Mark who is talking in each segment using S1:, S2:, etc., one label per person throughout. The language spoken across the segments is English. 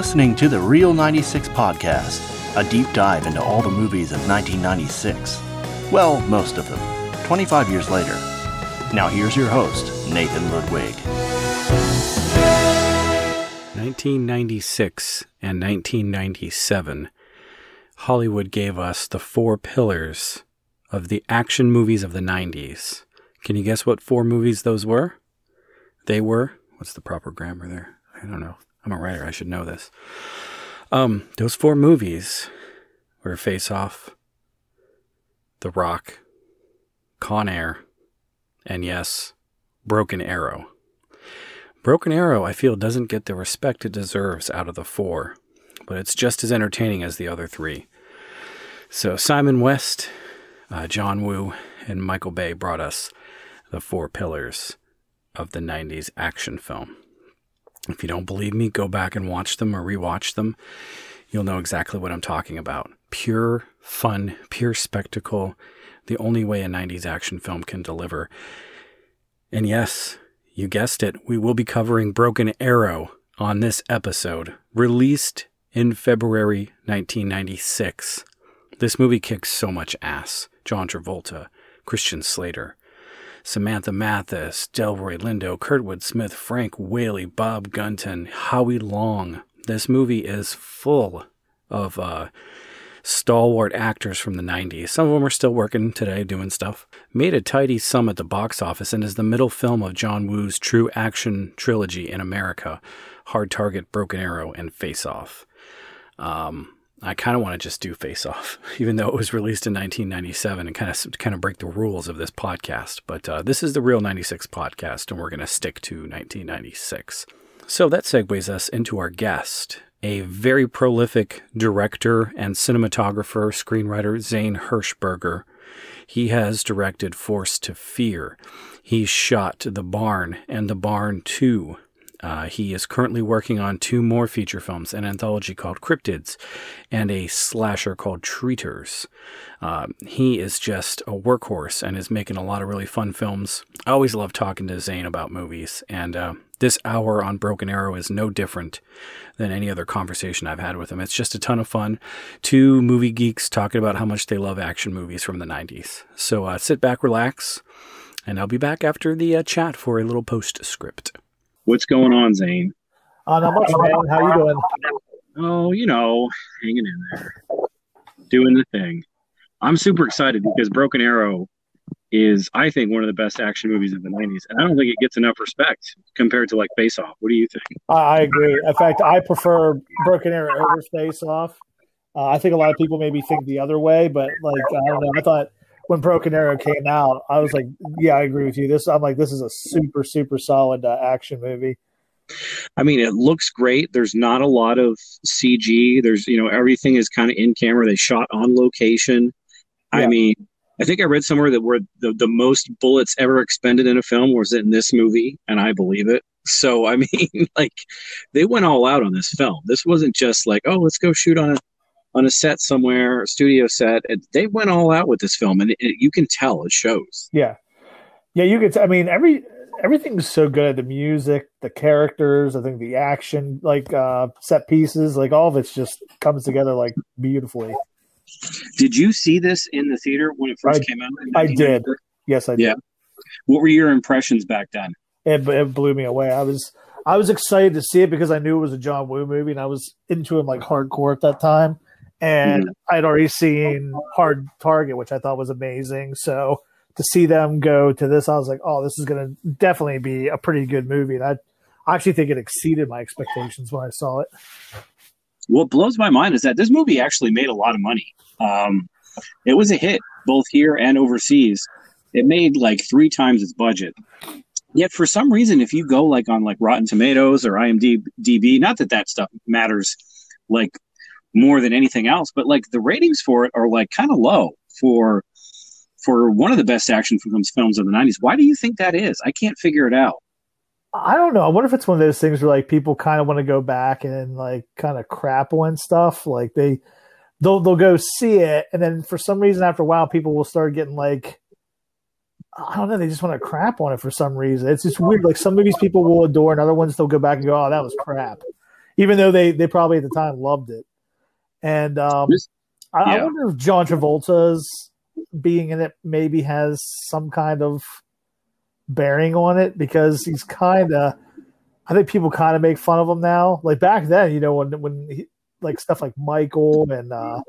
S1: listening to the Real 96 podcast, a deep dive into all the movies of 1996. Well, most of them, 25 years later. Now here's your host, Nathan Ludwig.
S2: 1996 and 1997, Hollywood gave us the four pillars of the action movies of the 90s. Can you guess what four movies those were? They were, what's the proper grammar there? I don't know. I'm a writer. I should know this. Um, those four movies were Face Off, The Rock, Con Air, and yes, Broken Arrow. Broken Arrow, I feel, doesn't get the respect it deserves out of the four, but it's just as entertaining as the other three. So Simon West, uh, John Woo, and Michael Bay brought us the four pillars of the 90s action film. If you don't believe me, go back and watch them or rewatch them. You'll know exactly what I'm talking about. Pure fun, pure spectacle, the only way a 90s action film can deliver. And yes, you guessed it, we will be covering Broken Arrow on this episode, released in February 1996. This movie kicks so much ass. John Travolta, Christian Slater, Samantha Mathis, Delroy Lindo, Kurtwood Smith, Frank Whaley, Bob Gunton, Howie Long. This movie is full of uh, stalwart actors from the 90s. Some of them are still working today doing stuff. Made a tidy sum at the box office and is the middle film of John Woo's true action trilogy in America Hard Target, Broken Arrow, and Face Off. Um, I kind of want to just do Face Off, even though it was released in 1997 and kind of kind of break the rules of this podcast. But uh, this is the real 96 podcast, and we're going to stick to 1996. So that segues us into our guest, a very prolific director and cinematographer, screenwriter, Zane Hershberger. He has directed Force to Fear. He shot The Barn and The Barn 2. Uh, he is currently working on two more feature films an anthology called Cryptids and a slasher called Treaters. Uh, he is just a workhorse and is making a lot of really fun films. I always love talking to Zane about movies, and uh, this hour on Broken Arrow is no different than any other conversation I've had with him. It's just a ton of fun. Two movie geeks talking about how much they love action movies from the 90s. So uh, sit back, relax, and I'll be back after the uh, chat for a little postscript.
S3: What's going on, Zane?
S4: Uh, not much, man. How you doing?
S3: Oh, you know, hanging in there, doing the thing. I'm super excited because Broken Arrow is, I think, one of the best action movies of the '90s, and I don't think it gets enough respect compared to like Face Off. What do you think?
S4: I agree. In fact, I prefer Broken Arrow over Face Off. Uh, I think a lot of people maybe think the other way, but like I don't know. I thought when Broken Arrow came out, I was like, yeah, I agree with you. This I'm like, this is a super super solid uh, action movie.
S3: I mean, it looks great. There's not a lot of CG. There's, you know, everything is kind of in camera. They shot on location. Yeah. I mean, I think I read somewhere that where the, the most bullets ever expended in a film was in this movie, and I believe it. So, I mean, like, they went all out on this film. This wasn't just like, oh, let's go shoot on a on a set somewhere, a studio set. And they went all out with this film, and it, it, you can tell it shows.
S4: Yeah, yeah, you could. T- I mean, every everything's so good. The music, the characters, I think the action, like uh, set pieces, like all of it's just comes together like beautifully.
S3: Did you see this in the theater when it first
S4: I,
S3: came out?
S4: I did. Yes, I did. Yeah.
S3: What were your impressions back then?
S4: It, it blew me away. I was I was excited to see it because I knew it was a John Woo movie, and I was into him like hardcore at that time and mm-hmm. I'd already seen Hard Target, which I thought was amazing. So to see them go to this, I was like, oh, this is going to definitely be a pretty good movie. And I, I actually think it exceeded my expectations when I saw it.
S3: What blows my mind is that this movie actually made a lot of money. Um, it was a hit both here and overseas. It made like three times its budget. Yet for some reason, if you go like on like Rotten Tomatoes or IMDb, not that that stuff matters like more than anything else. But like the ratings for it are like kind of low for for one of the best action films films of the '90s. Why do you think that is? I can't figure it out.
S4: I don't know. I wonder if it's one of those things where like people kind of want to go back and like kind of crap on stuff. Like they they'll they'll go see it, and then for some reason after a while, people will start getting like I don't know. They just want to crap on it for some reason. It's just weird. Like some movies people will adore, and other ones they'll go back and go, "Oh, that was crap." even though they they probably at the time loved it. And um,
S3: This-
S4: I, I wonder if John Travolta's being in it maybe has some kind of bearing on it because he's kind of. I think people kind of make fun of him now. Like back then, you know, when when he, like stuff like Michael and uh,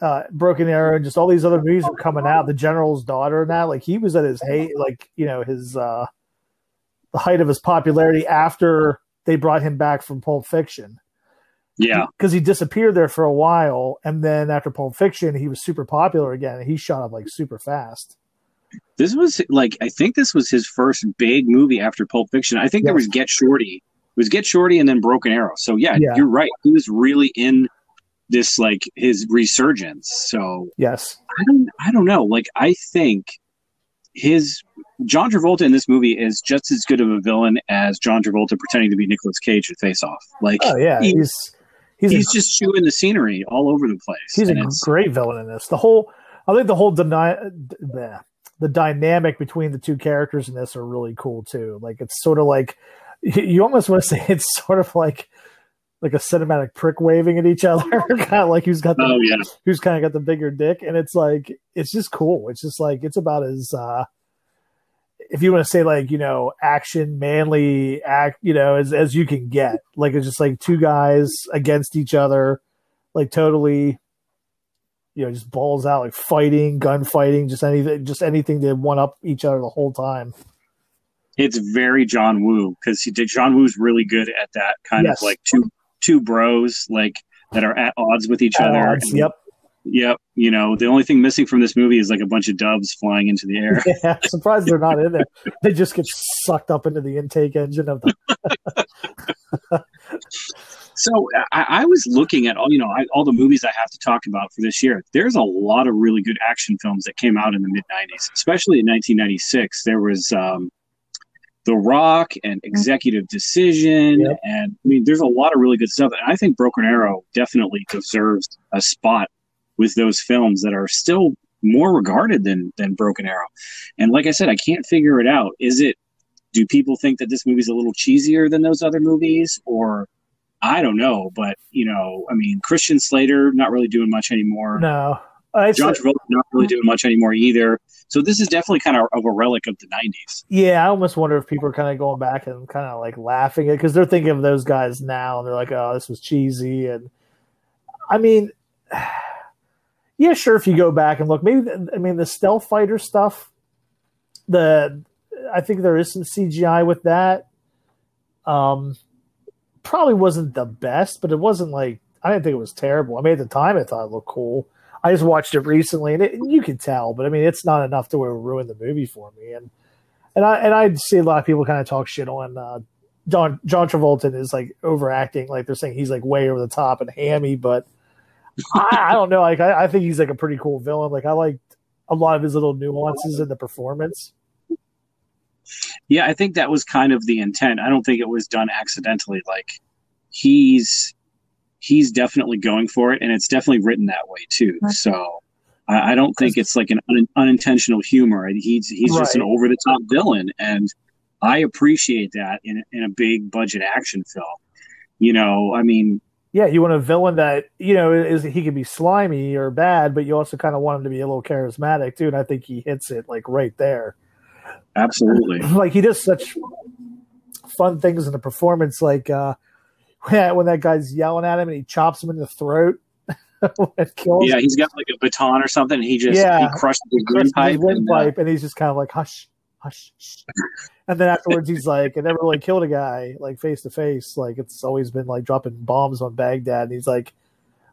S4: uh, Broken Arrow and just all these other movies were coming out. The General's Daughter and that, like he was at his hate, like you know his uh, the height of his popularity after they brought him back from Pulp Fiction
S3: Yeah.
S4: because he disappeared there for a while, and then after Pulp Fiction, he was super popular again, and he shot up like super fast.
S3: This was like I think this was his first big movie after Pulp Fiction. I think there was Get Shorty. It was Get Shorty and then Broken Arrow. So yeah,
S4: Yeah.
S3: you're right. He was really in this like his resurgence. So
S4: Yes,
S3: I don't I don't know. Like I think his John Travolta in this movie is just as good of a villain as John Travolta pretending to be Nicolas Cage in Face Off. Like
S4: oh yeah,
S3: he-
S4: he's he's
S3: he's
S4: a,
S3: just chewing the scenery all over the place.
S4: he's a great villain in this. The whole I think the whole deny the, the dynamic between the two characters in this are really cool too. Like it's sort of like you almost want to say it's sort of like like a cinematic prick waving at each other, kind of like who's got the
S3: oh yeah.
S4: who's kind of got the bigger dick and it's like it's just cool it's just like it's about as uh if you want to say like you know action manly act you know as as you can get like it's just like two guys against each other like totally you know just balls out like fighting gunfighting just anything just anything to one up each other the whole time
S3: it's very John Woo because he did John Woo's really good at that kind
S4: Yes.
S3: of like two two bros like that are at odds with each
S4: At
S3: other.
S4: odds,
S3: And-
S4: yep
S3: Yep. You know, the only thing missing from this movie is like a bunch of doves flying into the air.
S4: yeah I'm surprised they're not in there they just get sucked up into the intake engine of the
S3: So I, I was looking at all you know I, all the movies I have to talk about for this year. There's a lot of really good action films that came out in the mid '90s, especially in 1996. There was um, The Rock and Executive Decision,
S4: Yep.
S3: and I mean, there's a lot of really good stuff. And I think Broken Arrow definitely deserves a spot with those films that are still more regarded than than Broken Arrow. And like I said, I can't figure it out. Is it? Do people think that this movie's a little cheesier than those other movies, or I don't know, but you know, I mean, Christian Slater not really doing much anymore.
S4: no I
S3: John Travolta not really doing much anymore either. So this is definitely kind of of a relic of the '90s.
S4: Yeah, I almost wonder if people are kind of going back and kind of like laughing at because they're thinking of those guys now and they're like, "Oh, this was cheesy." And I mean, yeah, sure. If you go back and look, maybe I mean the stealth fighter stuff. The I think there is some CGI with that. Um, probably wasn't the best, but it wasn't like I didn't think it was terrible. I mean, at the time, I thought it looked cool. I just watched it recently, and, it, and you can tell, but I mean, it's not enough to ruin the movie for me. And and I and I see a lot of people kind of talk shit on uh, John John Travolta is like overacting, like they're saying he's like way over the top and hammy, but I, I don't know. Like I, I think he's like a pretty cool villain. Like I liked a lot of his little nuances in the performance.
S3: Yeah, I think that was kind of the intent. I don't think it was done accidentally. Like he's he's definitely going for it, and it's definitely written that way too. So I, I don't think it's like an un, unintentional humor. He's he's just an over the top villain, and I appreciate that in in a big budget action film. You know, I mean,
S4: Yeah, you want a villain that you know is he could be slimy or bad, but you also kind of want him to be a little charismatic too. And I think he hits it like right there.
S3: absolutely.
S4: like he does such fun things in the performance, like uh, when that guy's yelling at him and he chops him in the throat.
S3: Yeah, he's got like a baton or something. And he just
S4: Yeah.
S3: he his
S4: crushes his
S3: windpipe. and, uh,
S4: windpipe, and he's just kind of like hush, hush, and then afterwards he's like, "I never really killed a guy like face to face. Like it's always been like dropping bombs on Baghdad." And he's like,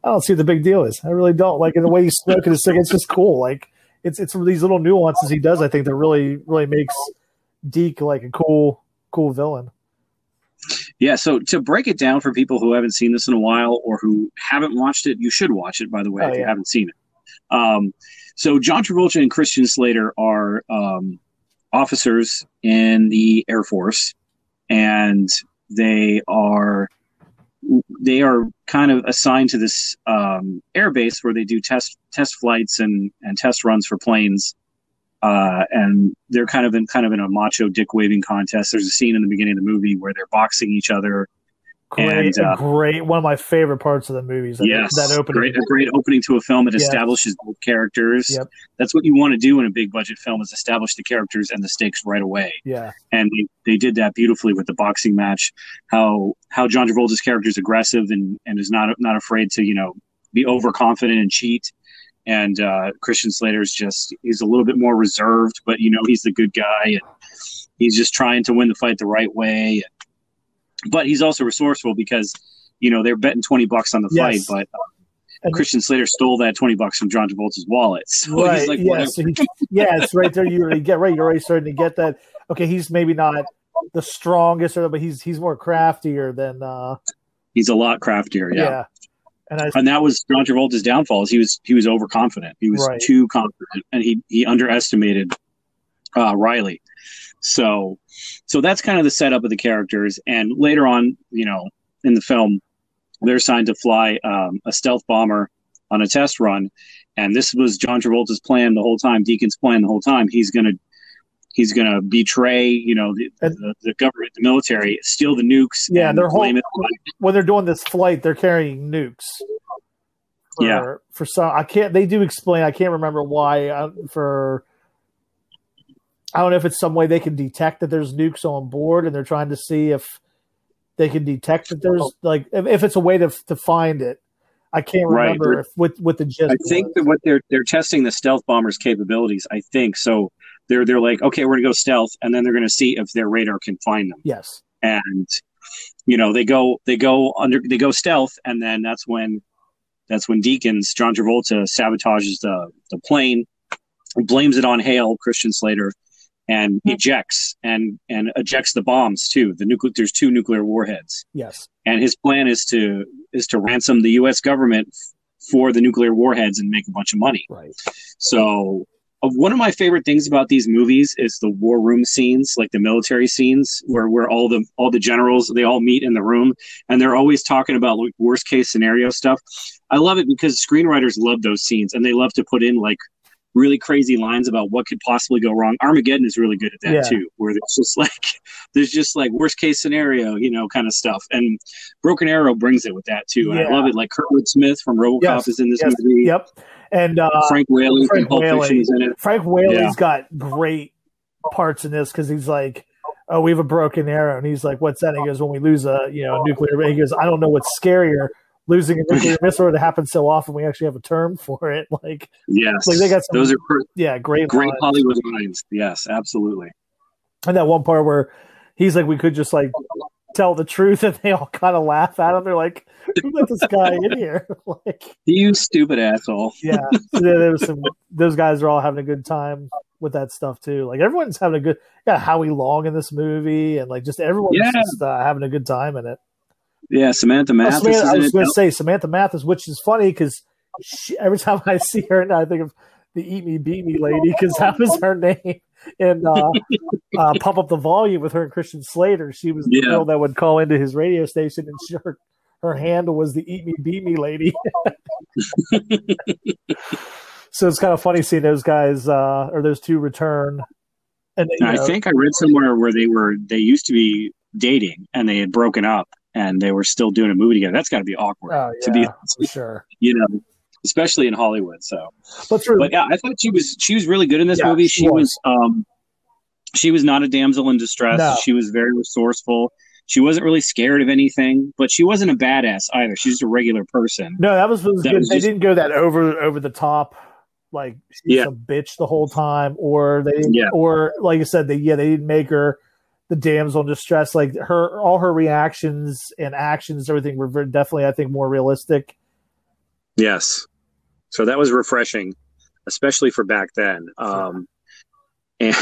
S4: "I don't see what the big deal is. I really don't like." in the way he's smoking his cigarette, it's just cool. Like it's it's these little nuances he does. I think that really really makes Deke like a cool cool villain.
S3: Yeah, so to break it down for people who haven't seen this in a while or who haven't watched it, you should watch it, by the way,
S4: Oh,
S3: if you haven't seen it. Um, so John Travolta and Christian Slater are um, officers in the Air Force, and they are they are kind of assigned to this um, air base where they do test test flights and, and test runs for planes. Uh, and they're kind of in kind of in a macho dick waving contest. There's a scene in the beginning of the movie where they're boxing each other,
S4: Great,
S3: And, uh,
S4: great. One of my favorite parts of the movies. That,
S3: yes,
S4: that opening.
S3: great, a great opening to a film. It
S4: Yeah.
S3: establishes both characters.
S4: Yep.
S3: That's what you want to do in a big budget film: is establish the characters and the stakes right away.
S4: Yeah,
S3: And they, they did that beautifully with the boxing match. How how John Travolta's character is aggressive and, and is not not afraid to you know be overconfident and cheat. And uh, Christian Slater's just he's a little bit more reserved, but you know he's the good guy and he's just trying to win the fight the right way. But he's also resourceful because you know they're betting twenty bucks on the
S4: Yes.
S3: fight, but uh,
S4: And-
S3: Christian Slater stole that twenty bucks from John Travolta's wallet. So
S4: right.
S3: he's like,
S4: yeah, so he, yeah, it's right there. You already get right. You're already starting to get that. Okay, he's maybe not the strongest, or but he's he's more craftier than. uh
S3: he's a lot craftier.
S4: Yeah,
S3: yeah.
S4: and I
S3: and that was John Travolta's downfall. Is he was he was overconfident. He was
S4: Right.
S3: too confident, and he he underestimated uh, Riley. So so that's kind of the setup of the characters. And later on, you know, in the film, they're assigned to fly um, a stealth bomber on a test run, and this was John Travolta's plan the whole time. Deakins' plan the whole time. He's gonna he's gonna betray, you know, the, the, the government, the military, steal the nukes.
S4: Yeah, their whole- when they're doing this flight, they're carrying nukes. For,
S3: Yeah.
S4: For some, I can't. They do explain. I can't remember why. Uh, for I don't know if it's some way they can detect that there's nukes on board, and they're trying to see if they can detect that there's like if, if it's a way to to find it. I can't
S3: Right.
S4: remember if with with the gist.
S3: I think that what they're they're testing the stealth bomber's capabilities. I think so. They're they're like, okay, we're gonna go stealth, and then they're gonna see if their radar can find them.
S4: yes,
S3: And you know, they go they go under they go stealth, and then that's when that's when Deakins John Travolta sabotages the the plane, blames it on Hale Christian Slater, and hmm. ejects and and ejects the bombs too. The nuclear there's two nuclear warheads
S4: yes,
S3: and his plan is to is to ransom the U.S. government for the nuclear warheads and make a bunch of money.
S4: right.
S3: So, one of my favorite things about these movies is the war room scenes, like the military scenes, where where all the all the generals they all meet in the room, and they're always talking about like worst case scenario stuff. I love it because screenwriters love those scenes, and they love to put in like really crazy lines about what could possibly go wrong. Armageddon is really good at that
S4: Yeah.
S3: too, where there's just like there's just like worst case scenario, you know, kind of stuff. And Broken Arrow brings it with that too, and I love it. Like Kurtwood Smith from RoboCop
S4: Yes,
S3: is in this
S4: yes,
S3: movie.
S4: Yep, and uh,
S3: Frank Whaley from
S4: Frank
S3: Pulp Fiction
S4: Whaley.
S3: is in it.
S4: Frank Whaley's
S3: Yeah.
S4: got great parts in this because he's like, "Oh, we have a broken arrow," and he's like, "What's that?" And he goes, "When we lose a you know a nuclear," he goes, "I don't know what's scarier." Losing a nuclear missile that happens so often, we actually have a term for it. Like,
S3: Yes,
S4: Like, they got some-
S3: those are
S4: yeah, great,
S3: great
S4: lines.
S3: Hollywood lines. Yes, absolutely.
S4: And that one part where he's like, we could just like tell the truth, and they all kind of laugh at him. They're like, "Who let this guy in here?" like,
S3: You stupid asshole.
S4: yeah, so there, there was some. Those guys are all having a good time with that stuff too. Like everyone's having a good. Got Howie Long in this movie, and like just everyone's
S3: Yeah.
S4: just uh, having a good time in it.
S3: Yeah, Samantha
S4: Oh,
S3: Mathis
S4: Samantha- I was going to say Samantha Mathis, which is funny because every time I see her, I think of the "Eat Me, Beat Me" lady because that was her name. And uh, uh, pump up the volume with her and Christian Slater. She was the
S3: Yeah.
S4: girl that would call into his radio station, and she, her her handle was the "Eat Me, Beat Me" lady. so it's kind of funny seeing those guys uh, or those two return. And you
S3: I
S4: know,
S3: think I read somewhere where they were they used to be dating and they had broken up and they were still doing a movie together. That's got to be awkward
S4: oh,
S3: to be honest
S4: for
S3: with
S4: sure.
S3: you, know, especially in Hollywood. So,
S4: But through
S3: but yeah, I thought she was she was really good in this
S4: Yeah,
S3: movie.
S4: she
S3: She
S4: was.
S3: was um she was not a damsel in distress.
S4: No.
S3: She was very resourceful. She wasn't really scared of anything, but she wasn't a badass either. She's just a regular person.
S4: No, that was, was
S3: That
S4: good.
S3: was
S4: they
S3: just-
S4: didn't go that over over the top, like she's
S3: Yeah.
S4: a bitch the whole time, or they,
S3: Yeah.
S4: or like you said, they yeah they didn't make her the damsel in distress. Like her, all her reactions and actions, everything were very, definitely, I think, more realistic.
S3: Yes. So that was refreshing, especially for back then. Um, and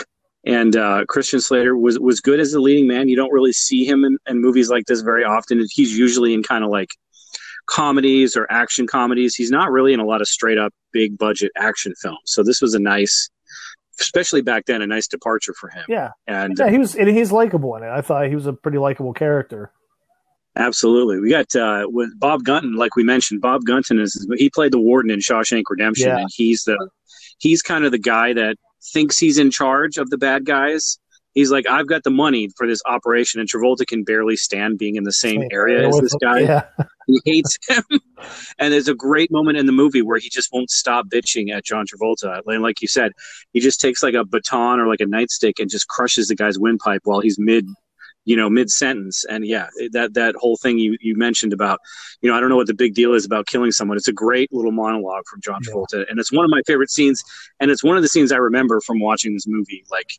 S3: and uh, Christian Slater was was good as the leading man. You don't really see him in, in movies like this very often. He's usually in kind of like comedies or action comedies. He's not really in a lot of straight up big budget action films. So this was a nice, especially back then, a nice departure for him.
S4: Yeah,
S3: And
S4: yeah, he was and he's likable in it. I thought he was a pretty likable character.
S3: Absolutely. We got uh, with Bob Gunton, like we mentioned. Bob Gunton is he played the warden in Shawshank Redemption,
S4: Yeah.
S3: and he's the he's kind of the guy that thinks he's in charge of the bad guys. He's like, I've got the money for this operation, and Travolta can barely stand being in the same area as this guy.
S4: Yeah.
S3: He hates him. and there's a great moment in the movie where he just won't stop bitching at John Travolta. And like you said, he just takes like a baton or like a nightstick and just crushes the guy's windpipe while he's mid you know mid sentence and yeah that that whole thing you you mentioned about you know i don't know what the big deal is about killing someone it's a great little monologue from john
S4: Yeah.
S3: travolta and it's one of my favorite scenes and it's one of the scenes i remember from watching this movie like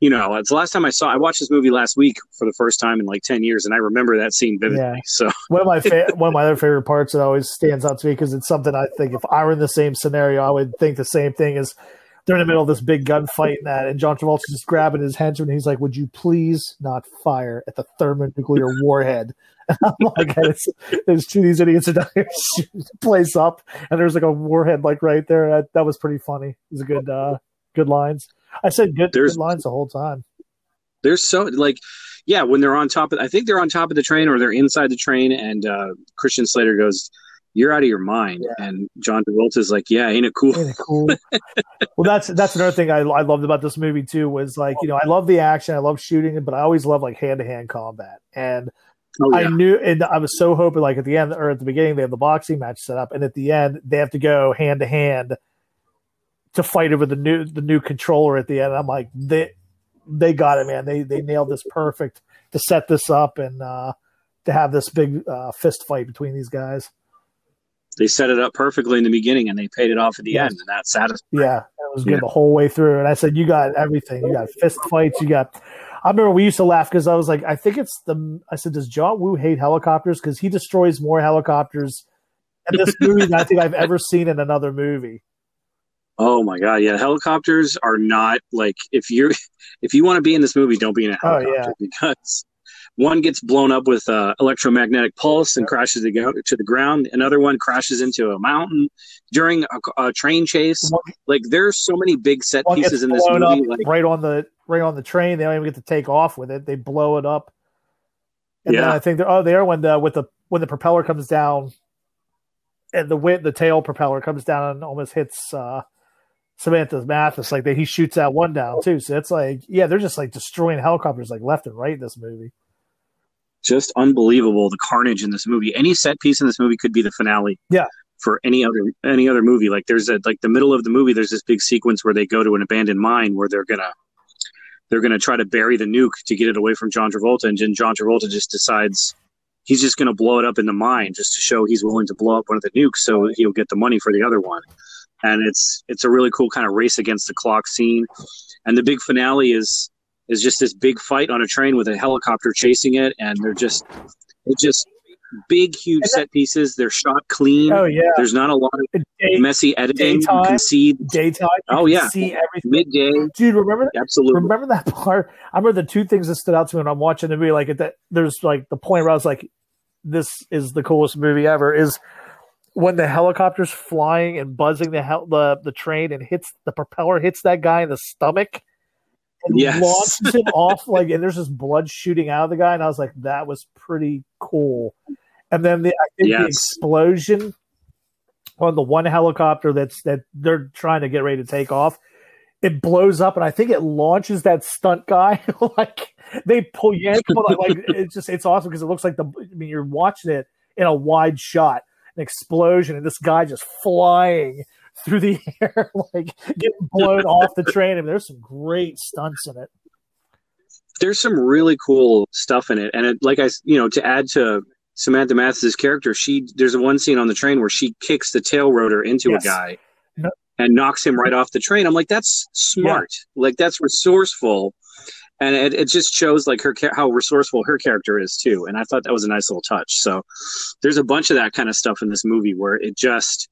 S3: you know it's the last time i saw i watched this movie last week for the first time in like 10 years and i remember that scene vividly
S4: Yeah.
S3: so
S4: One of my fa- one of my other favorite parts that always stands out to me because it's something I think if I were in the same scenario, I would think the same thing. Is they're in the middle of this big gunfight and that, and John Travolta's just grabbing his henchman. And he's like, "Would you please not fire at the thermonuclear warhead?" And I'm like, it's, "There's two of these idiots shooting the place up, and there's like a warhead like right there." That, that was pretty funny. It was a good uh, good lines. I said good,
S3: There's-
S4: good lines the whole time.
S3: they're so like yeah when they're on top of i think they're on top of the train or they're inside the train and uh christian slater goes you're out of your mind and john travolta's like yeah ain't it cool
S4: Ain't it cool? well, that's that's another thing I, I loved about this movie too was like you know I love the action, I love shooting, but I always love like hand to hand combat. And
S3: oh,
S4: I knew, and I was so hoping like at the end or at the beginning they have the boxing match set up, and at the end they have to go hand to hand to fight over the new the new controller at the end. I'm like they they got it, man. They they nailed this perfect to set this up and uh, to have this big uh, fist fight between these guys.
S3: they set it up perfectly in the beginning and they paid it off at the
S4: Yes.
S3: end and that's satisfying
S4: Yeah, it was good
S3: Yeah.
S4: the whole way through. And I said, "You got everything. You got fist fights. You got." I remember we used to laugh because I was like, "I think it's the." I said, "Does John Woo hate helicopters? Because he destroys more helicopters in this movie than I think I've ever seen in another movie."
S3: Oh my god, yeah. Helicopters are not like if you're if you want to be in this movie, don't be in a
S4: Oh,
S3: helicopter because one gets blown up with uh, electromagnetic pulse and crashes to, the ground. Another one crashes into a mountain during a, a train chase. Like there's so many big set
S4: one
S3: pieces in this movie. Like
S4: right on the right on the train. They don't even get to take off with it. They blow it up. And then
S3: Yeah.
S4: I think they're oh there when the with the when the propeller comes down and the wind the tail propeller comes down and almost hits uh Samantha's Mathis like that he shoots that one down too. So it's like yeah, they're just like destroying helicopters like left and right in this movie.
S3: just unbelievable the carnage in this movie. Any set piece in this movie could be the finale.
S4: Yeah.
S3: For any other any other movie, like there's a like the middle of the movie, there's this big sequence where they go to an abandoned mine where they're gonna they're gonna try to bury the nuke to get it away from John Travolta, and then John Travolta just decides he's just gonna blow it up in the mine just to show he's willing to blow up one of the nukes so he'll get the money for the other one. And it's it's a really cool kind of race against the clock scene, and the big finale is is just this big fight on a train with a helicopter chasing it, and they're just it just big huge set pieces. They're shot clean.
S4: Oh yeah,
S3: There's not a lot of
S4: Day,
S3: messy editing.
S4: daytime.
S3: You can see
S4: daytime. you
S3: Oh, yeah.
S4: see everything.
S3: midday.
S4: Dude, remember that?
S3: Absolutely.
S4: Remember that part? I remember the two things that stood out to me when I'm watching the movie. Like at that, there's like the point where I was like, "This is the coolest movie ever." Is when the helicopter's flying and buzzing the hel- the the train and hits the propeller hits that guy in the stomach and
S3: Yes.
S4: launches him off like and there's just blood shooting out of the guy and I was like that was pretty cool. And then the I think the explosion on the one helicopter that's that they're trying to get ready to take off it blows up and I think it launches that stunt guy. like they pull yank like, like it's just it's awesome because it looks like the I mean you're watching it in a wide shot, an explosion, and this guy just flying through the air, like getting blown off the train. I mean, there's some great stunts in it.
S3: There's some really cool stuff in it, and it, like I, you know, to add to Samantha Mathis' character, she there's a one scene on the train where she kicks the tail rotor into
S4: Yes.
S3: a guy
S4: No.
S3: and knocks him right off the train. I'm like, that's smart. Like that's resourceful, and it, it just shows like her how resourceful her character is too. And I thought that was a nice little touch. So there's a bunch of that kind of stuff in this movie where it just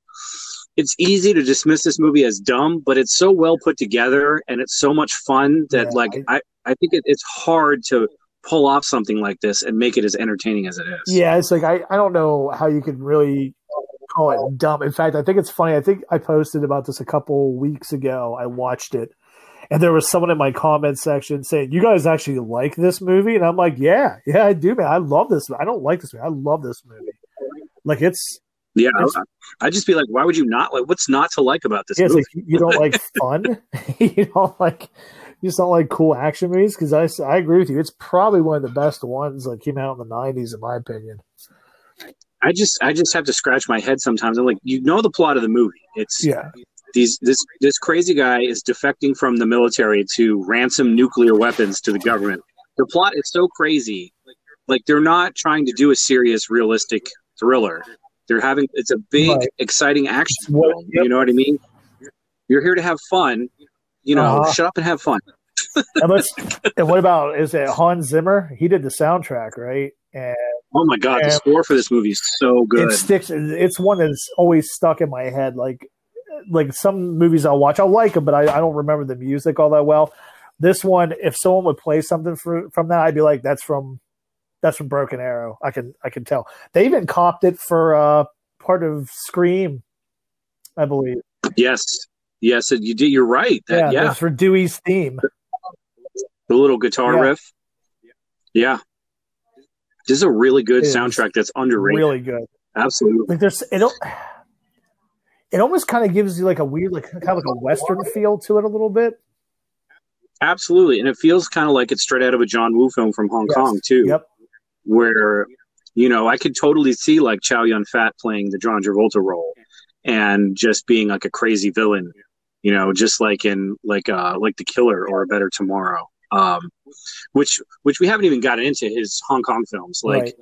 S3: it's easy to dismiss this movie as dumb, but it's so well put together and it's so much fun that
S4: Yeah,
S3: like I, I think it, it's hard to pull off something like this and make it as entertaining as it is.
S4: Yeah, it's like I, I don't know how you could really call it dumb. In fact, I think it's funny. I think I posted about this a couple weeks ago. I watched it, and there was someone in my comment section saying, "You guys actually like this movie?" And I'm like, "Yeah, yeah, I do, man. I love this. I don't like this movie. I love this movie. Like it's
S3: Yeah,
S4: It's-
S3: I, I'd just be like, why would you not like? What's not to like about this
S4: yeah,
S3: movie?
S4: like you don't like fun. you don't like you just don't like cool action movies? Because I, I agree with you. It's probably one of the best ones that came out in the '90s, in my opinion.
S3: I just I just have to scratch my head sometimes. I'm like, you know the plot of the movie. It's
S4: Yeah,
S3: these this this crazy guy is defecting from the military to ransom nuclear weapons to the government. The plot is so crazy. Like they're not trying to do a serious, realistic thriller. They're having it's a big,
S4: Right.
S3: exciting action
S4: what-
S3: film. You know what I mean? You're here to have fun. You know,
S4: Uh-huh.
S3: shut up and have fun.
S4: and, and what about is it Hans Zimmer? He did the soundtrack, right? And
S3: Oh my god, the score for this movie is so good.
S4: it sticks. It's one that's always stuck in my head. Like, like some movies I'll watch, I'll like them, but I, I don't remember the music all that well. This one, if someone would play something for, from that, I'd be like, "That's from, that's from Broken Arrow." I can, I can tell. They even copped it for uh, part of Scream, I believe.
S3: yes, yes, you did. You're right. That,
S4: yeah,
S3: yeah,
S4: for Dewey's theme.
S3: the little guitar
S4: Yeah.
S3: riff. Yeah, this is a really good
S4: It
S3: soundtrack that's underrated.
S4: Really good.
S3: Absolutely.
S4: Like there's it. It almost kind of gives you like a weird, like kind of like a western feel to it a little bit.
S3: Absolutely. And it feels kind of like it's straight out of a John Woo film from Hong
S4: Yes.
S3: Kong, too,
S4: Yep.
S3: where, you know, I could totally see like Chow Yun Fat playing the John Travolta role and just being like a crazy villain, you know, just like in like uh like The Killer or A Better Tomorrow. Um which which we haven't even gotten into his Hong Kong films. Like
S4: right.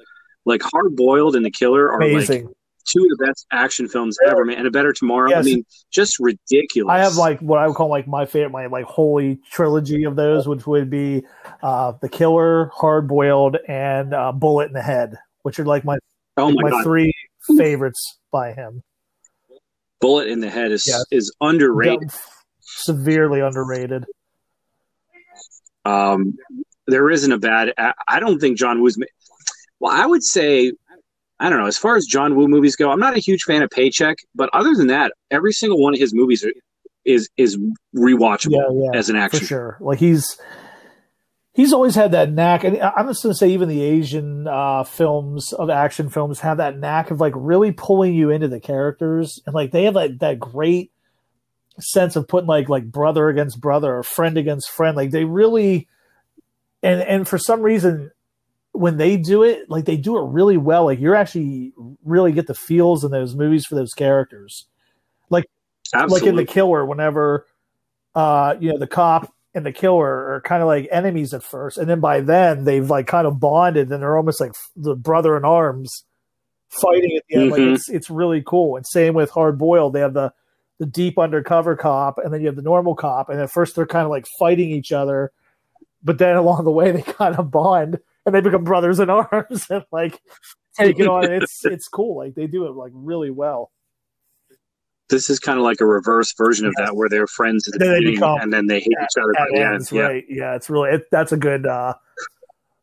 S3: like Hard Boiled and The Killer are like
S4: Amazing.
S3: Two of the best action films ever, man. And A Better Tomorrow.
S4: Yes.
S3: I mean, just ridiculous.
S4: I have like what I would call like my favorite, my like holy trilogy of those, which would be uh, The Killer, Hard Boiled, and uh, Bullet in the Head, which are like my
S3: oh my,
S4: my three favorites by him.
S3: Bullet in the Head is
S4: Yes.
S3: is underrated.
S4: Severely underrated.
S3: Um, there isn't a bad. I- I don't think John Woo's. Well, I would say, I don't know. As far as John Woo movies go, I'm not a huge fan of Paycheck, but other than that, every single one of his movies are, is is rewatchable
S4: Yeah, yeah,
S3: as an
S4: for
S3: action.
S4: sure. Like he's he's always had that knack, and I'm just going to say even the Asian uh, films of action films have that knack of like really pulling you into the characters, and like they have like that great sense of putting like like brother against brother or friend against friend. Like they really, and and for some reason. When they do it, like they do it really well. Like you're actually really get the feels in those movies for those characters
S3: Absolutely.
S4: like in the killer whenever uh you know the cop and the killer are kind of like enemies at first and then by then they've like kind of bonded and they're almost like the brother in arms fighting at the end like
S3: Mhm.
S4: it's it's really cool and same with hard boiled they have the the deep undercover cop and then you have the normal cop and at first they're kind of like fighting each other but then along the way they kind of bond and they become brothers in arms and like take it on it's it's cool like they do it like really well
S3: this is kind of like a reverse version of that, where they're friends at the
S4: Then they
S3: beginning
S4: become-
S3: and then they hate each other by
S4: At
S3: the end.
S4: ends,
S3: Yeah.
S4: right? Yeah, it's really it, that's a good uh,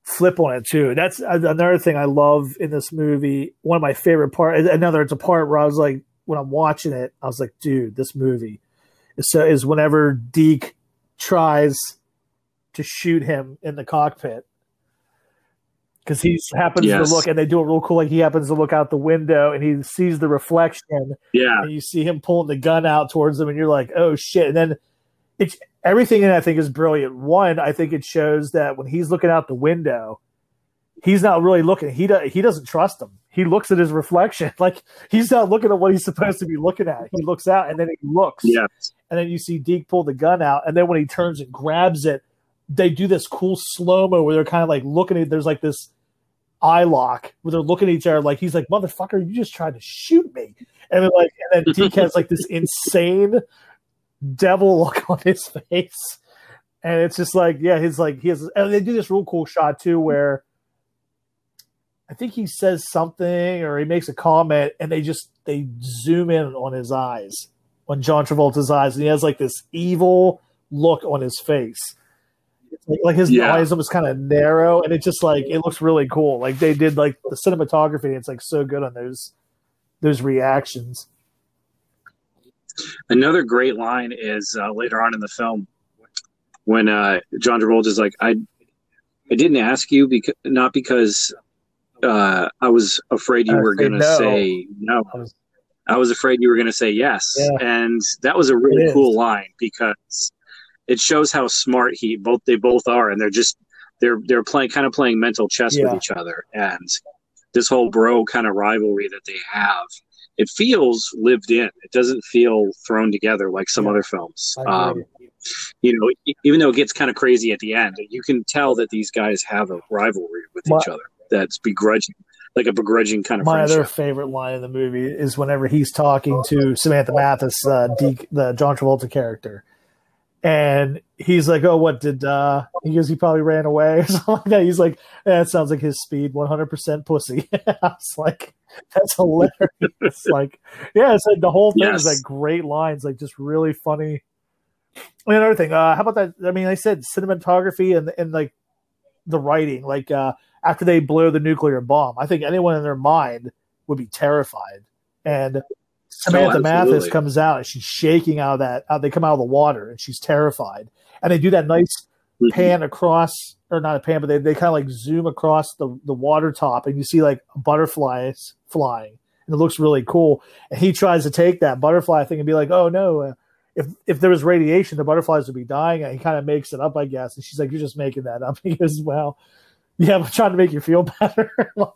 S4: flip on it too. That's another thing I love in this movie. One of my favorite part. Another, it's a part where I was like, when I'm watching it, I was like, dude, this movie is so is whenever Deke tries to shoot him in the cockpit. Because he happens
S3: Yes.
S4: to look, and they do it real cool. Like he happens to look out the window, and he sees the reflection,
S3: Yeah.
S4: and you see him pulling the gun out towards them, and you're like, "Oh shit!" And then it's everything in it, I think is brilliant. One, I think it shows that when he's looking out the window, he's not really looking. He do, he doesn't trust him. He looks at his reflection, like he's not looking at what he's supposed to be looking at. He looks out, and then he looks,
S3: Yeah.
S4: and then you see Deke pull the gun out, and then when he turns and grabs it, they do this cool slow mo where they're kind of like looking at. There's like this eye lock where they're looking at each other like he's like motherfucker you just tried to shoot me. And then like and then Deke has like this insane devil look on his face. And it's just like yeah he's like he has and they do this real cool shot too where I think he says something or he makes a comment and they just they zoom in on his eyes on John Travolta's eyes. And he has like this evil look on his face like, like his
S3: Yeah.
S4: eyes almost kind of narrow and it just like it looks really cool like they did like the cinematography it's like so good on those those reactions
S3: Another great line is uh, later on in the film when uh, John Travolta's like, "I, I didn't ask you because not because uh, I was afraid you
S4: I
S3: were going to
S4: no.
S3: say no.
S4: I was-
S3: I was afraid you were going to say yes."
S4: Yeah.
S3: And that was a really cool line because it shows how smart he both they both are, and they're just they're they're playing kind of playing mental chess
S4: Yeah.
S3: with each other, and this whole bro kind of rivalry that they have. It feels lived in. It doesn't feel thrown together like some
S4: Yeah.
S3: other films. Um, you know, even though it gets kind of crazy at the end, you can tell that these guys have a rivalry with
S4: My-
S3: each other. That's begrudging, like a begrudging kind of
S4: My
S3: friendship.
S4: other favorite line in the movie is whenever he's talking to Samantha Mathis, uh, the John Travolta character, and he's like, "Oh, what did?" uh He goes, "He probably ran away." or something like that. He's like, "That sounds like his speed, one hundred percent pussy." I was like, "That's hilarious!" like, yeah, it's like the whole thing is like great lines, like just really funny. And another thing, uh, how about that? I mean, I said cinematography and and like the writing, like uh after they blow the nuclear bomb, I think anyone in their mind would be terrified. And Samantha Mathis comes out and she's shaking out of that. Out, they come out of the water and she's terrified. And they do that nice
S3: Mhm.
S4: pan across, or not a pan, but they, they kind of like zoom across the, the water top and you see like butterflies flying. And it looks really cool. And he tries to take that butterfly thing and be like, oh no, uh, if if there was radiation, the butterflies would be dying. And he kind of makes it up, I guess. And she's like, you're just making that up. He goes, well, yeah, I'm trying to make you feel better. Like,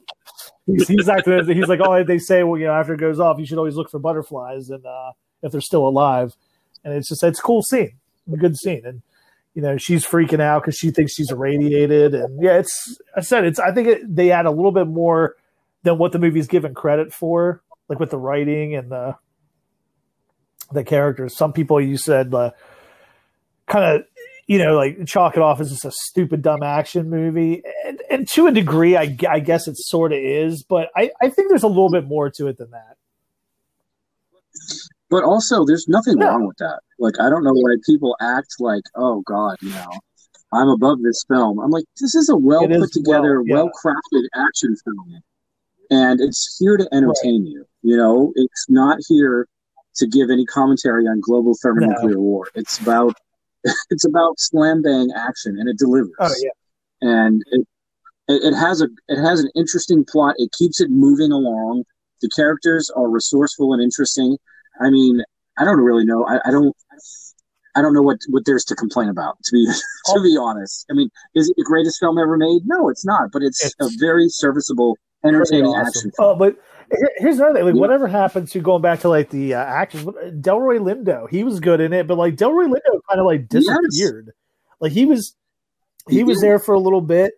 S4: he's, he's acting. He's like, oh, they say, well, you know, after it goes off, you should always look for butterflies, and uh, if they're still alive. And it's just it's a cool scene, a good scene, and you know she's freaking out because she thinks she's irradiated, and yeah, it's I said it's I think it, they add a little bit more than what the movie's given credit for, like with the writing and the the characters. Some people you said uh, kind of you know, like chalk it off as just a stupid, dumb action movie. And, and to a degree, I, I guess it sort of is, but I, I think there's a little bit more to it than that.
S3: But also, there's nothing
S4: No.
S3: wrong with that. Like, I don't know why people act like, oh God, you know, I'm above this film. I'm like, this is a well
S4: It
S3: put together,
S4: well, yeah.
S3: well crafted action film, and it's here to entertain you. You know, it's not here to give any commentary on global thermonuclear war. It's about it's about slam bang action, and it delivers.
S4: Oh, yeah.
S3: and it, it has a it has an interesting plot. It keeps it moving along. The characters are resourceful and interesting. I mean, I don't really know. I, I don't. I don't know what, what there's to complain about. To be to be oh. honest, I mean, is it the greatest film ever made? No, it's not. But it's,
S4: It's
S3: a very serviceable, entertaining
S4: awesome.
S3: action film.
S4: Oh, but here's another thing. Like,
S3: Yeah.
S4: whatever happened to going back to like the uh, actors? Delroy Lindo, he was good in it, but like Delroy Lindo kind of like
S3: Yes.
S4: disappeared. Like he was, he
S3: He
S4: was
S3: did.
S4: there for a little bit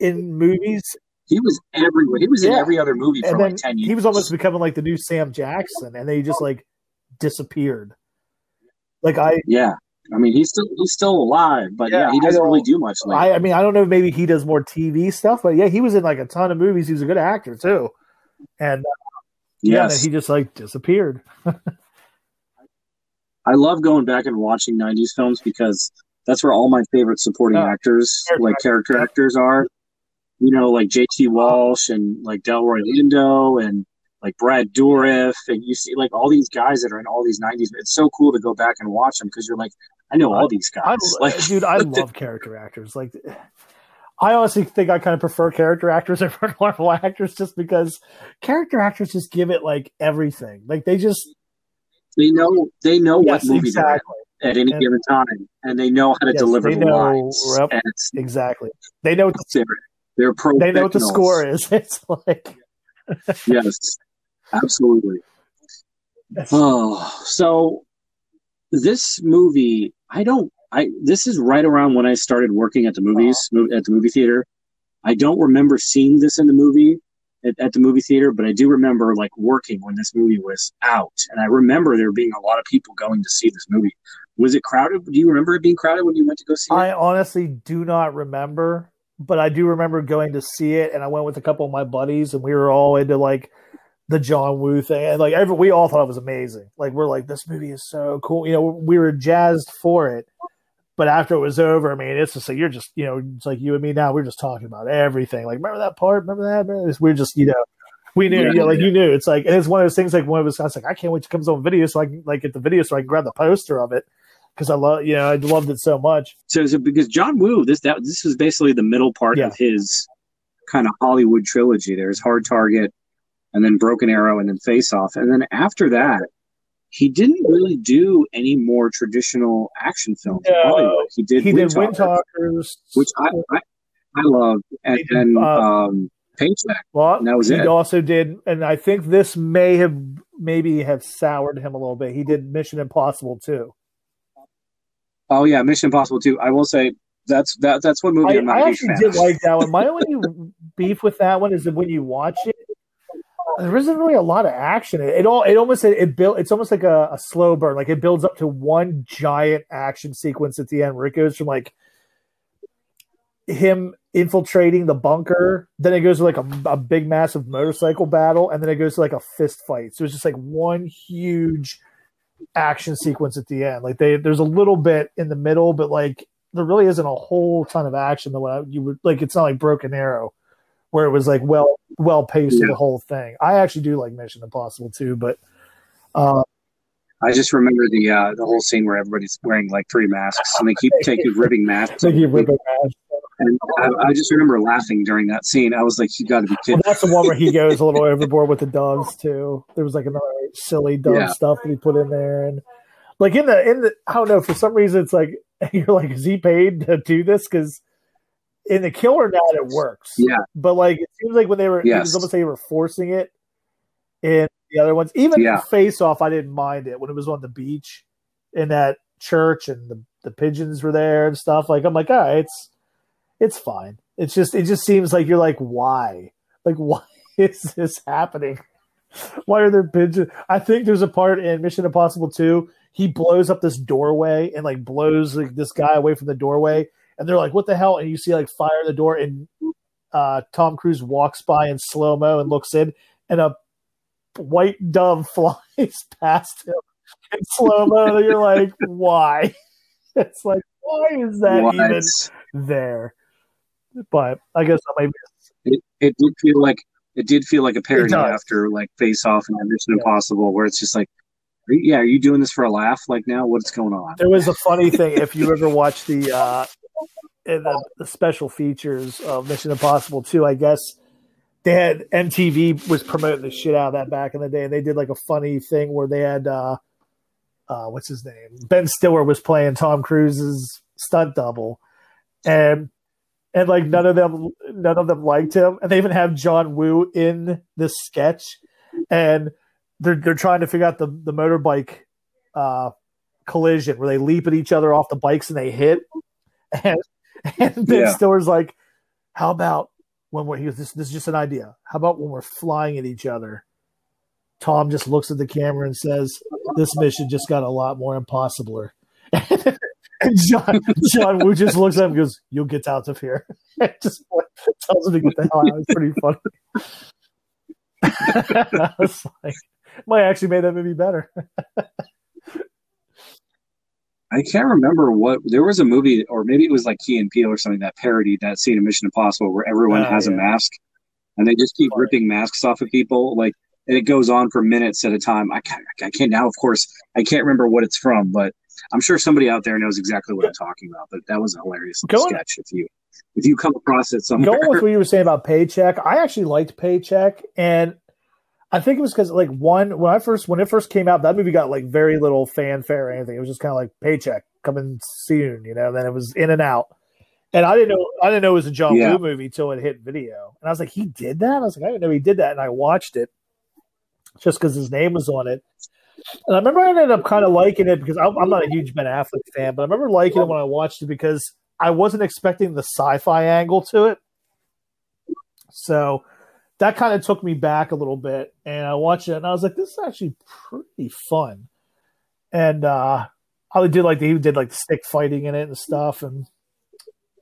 S4: in movies,
S3: He was everywhere. He was in every other movie for like ten years.
S4: he was almost becoming like the new Sam Jackson, and then he just like disappeared. Like I,
S3: yeah. I mean, he's still he's still alive, but
S4: Yeah,
S3: yeah, he doesn't really do much. Like,
S4: I, I mean, I don't know. Maybe he does more TV stuff, but yeah, he was in like a ton of movies. He was a good actor too, and uh, yeah,
S3: yes,
S4: then he just like disappeared.
S3: I love going back and watching '90s films because that's where all my favorite supporting
S4: Oh,
S3: actors,
S4: character
S3: like character actors, are. You know, like J.T. Walsh and like Delroy Lindo and like Brad Dourif, and you see like all these guys that are in all these '90s. It's so cool to go back and watch them because you're like, I know all these guys.
S4: I,
S3: like,
S4: dude, I love character actors. Like, I honestly think I kind of prefer character actors over normal actors, just because character actors just give it like everything. Like they just
S3: they know they know
S4: yes,
S3: what movie
S4: exactly,
S3: at any
S4: And-
S3: given time, and they know how to
S4: Yes,
S3: deliver the
S4: know-
S3: lines.
S4: yep. Exactly. They know what the,
S3: they're, they're pro.
S4: they know what the score is. It's like
S3: Yes, absolutely. Oh, so this movie, I don't. I this is right around when I started working at the movies mo- at the movie theater. I don't remember seeing this in the movie at, at the movie theater, but I do remember like working when this movie was out, and I remember there being a lot of people going to see this movie. Was it crowded? Do you remember it being crowded when you went to go see it?
S4: I honestly do not remember, but I do remember going to see it, and I went with a couple of my buddies, and we were all into like the John Woo thing, and like every, we all thought it was amazing. Like we're like, this movie is so cool. You know, we were jazzed for it, but after it was over, I mean, it's just like you're just you know, it's like you and me now. We're just talking about everything. Like, remember that part? Remember that? Remember this? We're just you know. We knew,
S3: Yeah,
S4: you know, like
S3: yeah.
S4: you knew. It's like, and it's one of those things. Like one of us, I was like, I can't wait to comes on video so I can like get the video so I can grab the poster of it because I love, you know, I loved it so much.
S3: So, so because John Woo, this that this was basically the middle part
S4: Yeah.
S3: of his kind of Hollywood trilogy. There's Hard Target, and then Broken Arrow, and then Face Off, and then after that, he didn't really do any more traditional action films
S4: No.
S3: He did
S4: he
S3: Wind
S4: did Wind
S3: Talkers,
S4: Talkers,
S3: which I, I I loved, and
S4: did,
S3: then
S4: uh,
S3: um, Paycheck.
S4: Well,
S3: And that was
S4: he
S3: it.
S4: also did, and I think this may have maybe have soured him a little bit. He did Mission Impossible too.
S3: Oh yeah, Mission Impossible 2. I will say that's that that's one movie
S4: I,
S3: I'm not
S4: I
S3: a big
S4: actually did like that one. My only beef with that one is that when you watch it, there isn't really a lot of action. It, it all it almost it, it built. It's almost like a, a slow burn. Like it builds up to one giant action sequence at the end where it goes from like him infiltrating the bunker, then it goes to like a, a big massive motorcycle battle, and then it goes to like a fist fight. So it's just like one huge action sequence at the end. Like they there's a little bit in the middle, but like there really isn't a whole ton of action the way you would like. It's not like Broken Arrow, where it was like well well paced
S3: Yeah.
S4: the whole thing. I actually do like Mission Impossible 2, but uh,
S3: I just remember the uh, the whole scene where everybody's wearing like three masks and they keep taking ripping masks.
S4: they keep ripping ass.
S3: And I, I just remember laughing during that scene. I was like, "You got to be
S4: Well,
S3: kidding!"
S4: that's the one where he goes a little overboard with the doves too. There was like another silly dove
S3: Yeah.
S4: stuff that he put in there, and like in the in the I don't know for some reason it's like you're like is he paid to do this because in the killer now it works.
S3: Yeah.
S4: but like it seems like when they were it
S3: Yes.
S4: was almost like they were forcing it in the other ones. Even
S3: Yeah.
S4: Face Off, I didn't mind it when it was on the beach in that church and the the pigeons were there and stuff. Like I'm like, all right, it's it's fine. It's just it just seems like you're like, why? Like why is this happening? Why are there pigeons? I think there's a part in Mission Impossible 2, he blows up this doorway and like blows like this guy away from the doorway, and they're like, What the hell? And you see like fire the door, and uh Tom Cruise walks by in slow mo and looks in, and a white dove flies past him in slow mo. You're like, why? It's like, why is that
S3: What?
S4: even there? But I guess I might be
S3: It, it did feel like it did feel like a parody after like Face Off and Mission
S4: Yeah.
S3: Impossible, where it's just like, are yeah, are you doing this for a laugh? Like now, what's going on?
S4: There was a funny thing if you ever watched the uh, the, the special features of Mission Impossible 2, I guess they had MTV was promoting the shit out of that back in the day, and they did like a funny thing where they had uh, uh, what's his name? Ben Stiller was playing Tom Cruise's stunt double, and and like none of them none of them liked him, and they even have John Woo in this sketch, and they're they're trying to figure out the the motorbike uh, collision where they leap at each other off the bikes and they hit, and and Ben
S3: Yeah.
S4: Stiller's like, "How about when we're he goes, this? This is just an idea. How about when we're flying at each other?" Tom just looks at the camera and says, "This mission just got a lot more impossibler." and John John Woo just looks at him and goes, "You'll get out of here." And just tells him to get the hell out. It's pretty funny. I was like, might actually made that movie better.
S3: I can't remember what there was a movie, or maybe it was like Key and Peele or something that parodied that scene in Mission Impossible where everyone
S4: Oh,
S3: has a mask and they just keep
S4: Funny.
S3: ripping masks off of people. Like, and it goes on for minutes at a time. I can't, I can't now, of course, I can't remember what it's from, but I'm sure somebody out there knows exactly what I'm talking about. But that was a hilarious
S4: Going-
S3: sketch. If you if you come across it somewhere,
S4: Going with what you were saying about Paycheck, I actually liked Paycheck, and I think it was because like one when I first when it first came out, that movie got like very little fanfare or anything. It was just kind of like Paycheck coming soon, you know. Then it was in and out, and I didn't know I didn't know it was a John
S3: Yeah.
S4: Woo movie till it hit video, and I was like, he did that. I was like, I didn't know he did that, and I watched it just because his name was on it. And I remember I ended up kind of liking it because I'm, I'm not a huge Ben Affleck fan, but I remember liking it when I watched it because I wasn't expecting the sci-fi angle to it. So that kind of took me back a little bit, and I watched it, and I was like, "This is actually pretty fun." And uh, I did like he did like stick fighting in it and stuff, and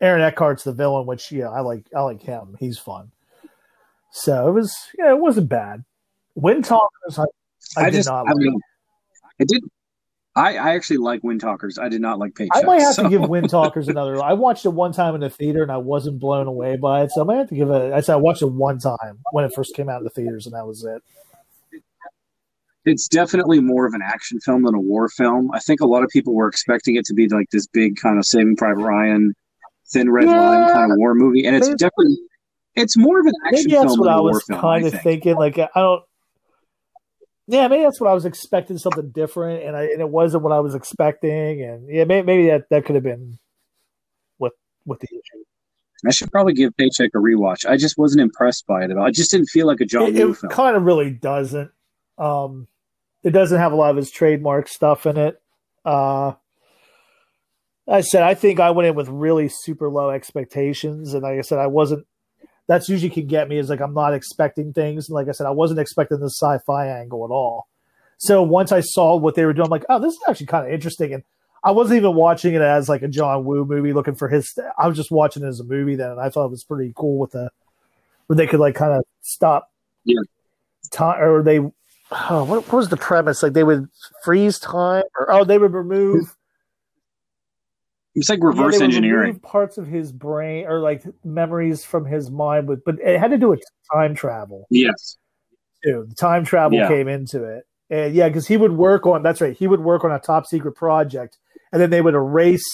S4: Aaron Eckhart's the villain, which yeah, I like. I like him; he's fun. So it was, yeah, it wasn't bad. Windtalkers, I, I,
S3: I,
S4: did
S3: just,
S4: not.
S3: I
S4: Like.
S3: mean, I did. I, I actually like Windtalkers. I did not like Paycheck.
S4: I might have
S3: so-
S4: to give Wind Talkers another. I watched it one time in the theater and I wasn't blown away by it, so I might have to give it. I said I watched it one time when it first came out in the theaters, and that was it.
S3: it's definitely more of an action film than a war film. I think a lot of people were expecting it to be like this big kind of Saving Private Ryan, thin red
S4: Yeah.
S3: line kind of war movie, and it's
S4: Maybe-
S3: definitely it's more of an action
S4: Maybe that's
S3: film
S4: what
S3: than
S4: I
S3: a war
S4: was kind of
S3: think.
S4: thinking. Like I don't. Yeah, maybe that's what I was expecting something different, and I and it wasn't what I was expecting, and yeah, maybe, maybe that that could have been what what the issue.
S3: I should probably give Paycheck a rewatch. I just wasn't impressed by it at all. I just didn't feel like a John
S4: It,
S3: Woo
S4: it kind of really doesn't. Um, it doesn't have a lot of his trademark stuff in it. Uh, I said I think I went in with really super low expectations, and like I said, I wasn't. That's usually can get me is like I'm not expecting things, and like I said, I wasn't expecting the sci-fi angle at all. So once I saw what they were doing, I'm like, oh, this is actually kind of interesting, and I wasn't even watching it as like a John Woo movie, looking for his. I was just watching it as a movie then, and I thought it was pretty cool with the where they could like kind of stop
S3: Yeah.
S4: time, or they. Oh, what, what was the premise? Like they would freeze time, or oh, they would remove
S3: It's like reverse
S4: would
S3: engineering.
S4: parts of his brain or like memories from his mind, but but it had to do with time travel
S3: Yes.
S4: too. Time travel
S3: Yeah.
S4: came into it, and yeah, because he would work on. That's right, he would work on a top secret project, and then they would erase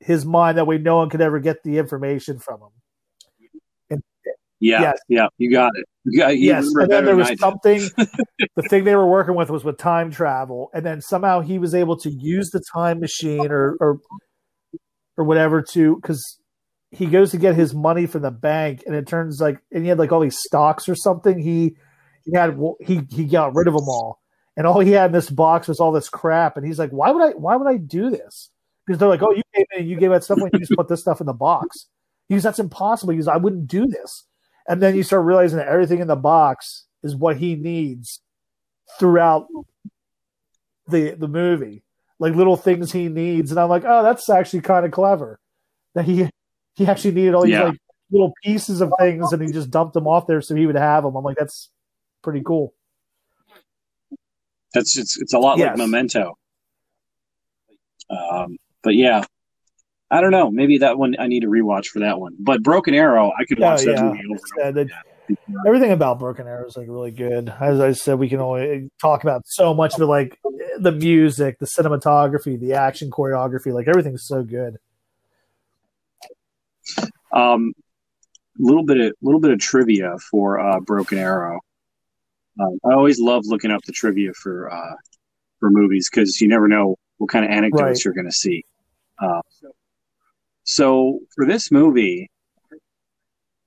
S4: his mind that way no one could ever get the information from him.
S3: Yeah.
S4: Yes.
S3: Yeah. You got it. You got, you
S4: yes, and then there was something. the thing they were working with was with time travel, and then somehow he was able to use the time machine or or or whatever to because he goes to get his money from the bank, and it turns like and he had like all these stocks or something. He he had he he got rid of them all, and all he had in this box was all this crap, and he's like, why would I why would I do this? Because they're like, oh, you came in, you gave that stuff away, you just put this stuff in the box. He goes, that's impossible. He goes, I wouldn't do this. And then you start realizing that everything in the box is what he needs throughout the the movie, like little things he needs. And I'm like, oh, that's actually kind of clever that he he actually needed all these
S3: Yeah.
S4: like little pieces of things, and he just dumped them off there so he would have them. I'm like, that's pretty cool.
S3: That's it's, it's a lot like Memento. Um, but yeah, I don't know. Maybe that one I need to rewatch for that one. But Broken Arrow, I could
S4: Oh,
S3: watch that
S4: yeah.
S3: movie over and over.
S4: everything about Broken Arrow is like really good. As I said, we can only talk about so much of it, like the music, the cinematography, the action choreography, like everything's so good.
S3: Um, little bit of little bit of trivia for uh, Broken Arrow. Um, I always love looking up the trivia for uh, for movies because you never know what kind of anecdotes
S4: Right.
S3: you're going to see. Uh, so for this movie,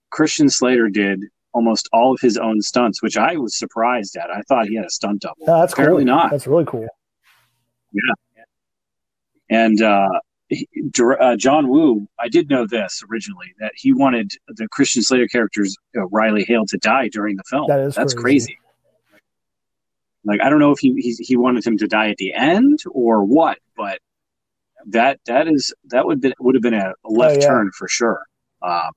S3: Christian Slater did almost all of his own stunts, which I was surprised at. I thought he had a stunt double.
S4: No, that's
S3: Apparently
S4: cool.
S3: not.
S4: That's really cool. Yeah.
S3: And uh, he- uh, John Woo, I did know this originally that he wanted the Christian Slater characters, uh, Riley Hale, to die during the film.
S4: That is
S3: That's
S4: crazy.
S3: crazy. Like I don't know if he, he he wanted him to die at the end or what, but that that is that would be, would have been a left
S4: Oh, yeah.
S3: turn for sure. Um,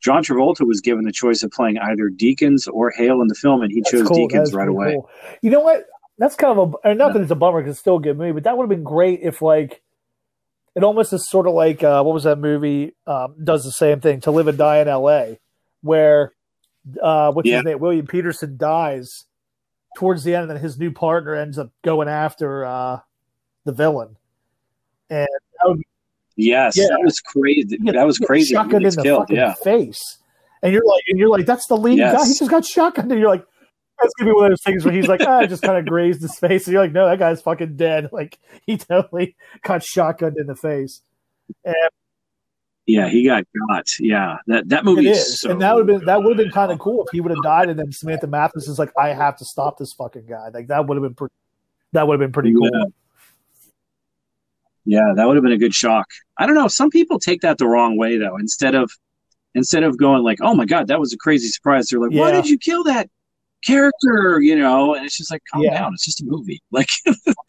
S3: John Travolta was given the choice of playing either Deakins or Hale in the film, and he
S4: That's
S3: chose
S4: cool. Deakins
S3: right away.
S4: cool. You know what? That's kind of a not that it's a bummer because it's still a good movie, but that would have been great if like it almost is sort of like uh, what was that movie? Um, does the same thing to live and die in L.A. where uh, what's
S3: Yeah.
S4: his name? William Petersen dies towards the end, and then his new partner ends up going after uh, the villain. And
S3: Yes,
S4: Yeah.
S3: that was crazy.
S4: Yeah,
S3: that was crazy.
S4: Shotgun in the
S3: killed.
S4: fucking
S3: Yeah,
S4: face, and you're like, and you're like, that's the lead
S3: Yes.
S4: guy. He just got shotgunned, and you're like, that's gonna be one of those things where he's like, ah, I just kind of grazed his face, and you're like, no, that guy's fucking dead. Like he totally got shotgunned in the face.
S3: yeah, he got got. Yeah, that that movie is, so
S4: and that would have been that would have been kind of cool if he would have died, and then Samantha Mathis is like, I have to stop this fucking guy. Like that would have been pretty. That would have been pretty cool.
S3: Yeah. Yeah, that would have been a good shock. I don't know. Some people take that the wrong way though. Instead of instead of going like, "Oh my god, that was a crazy surprise," they're like, "Why did you kill that character?" You know, and it's just like, calm
S4: Yeah.
S3: down. It's just a movie. Like,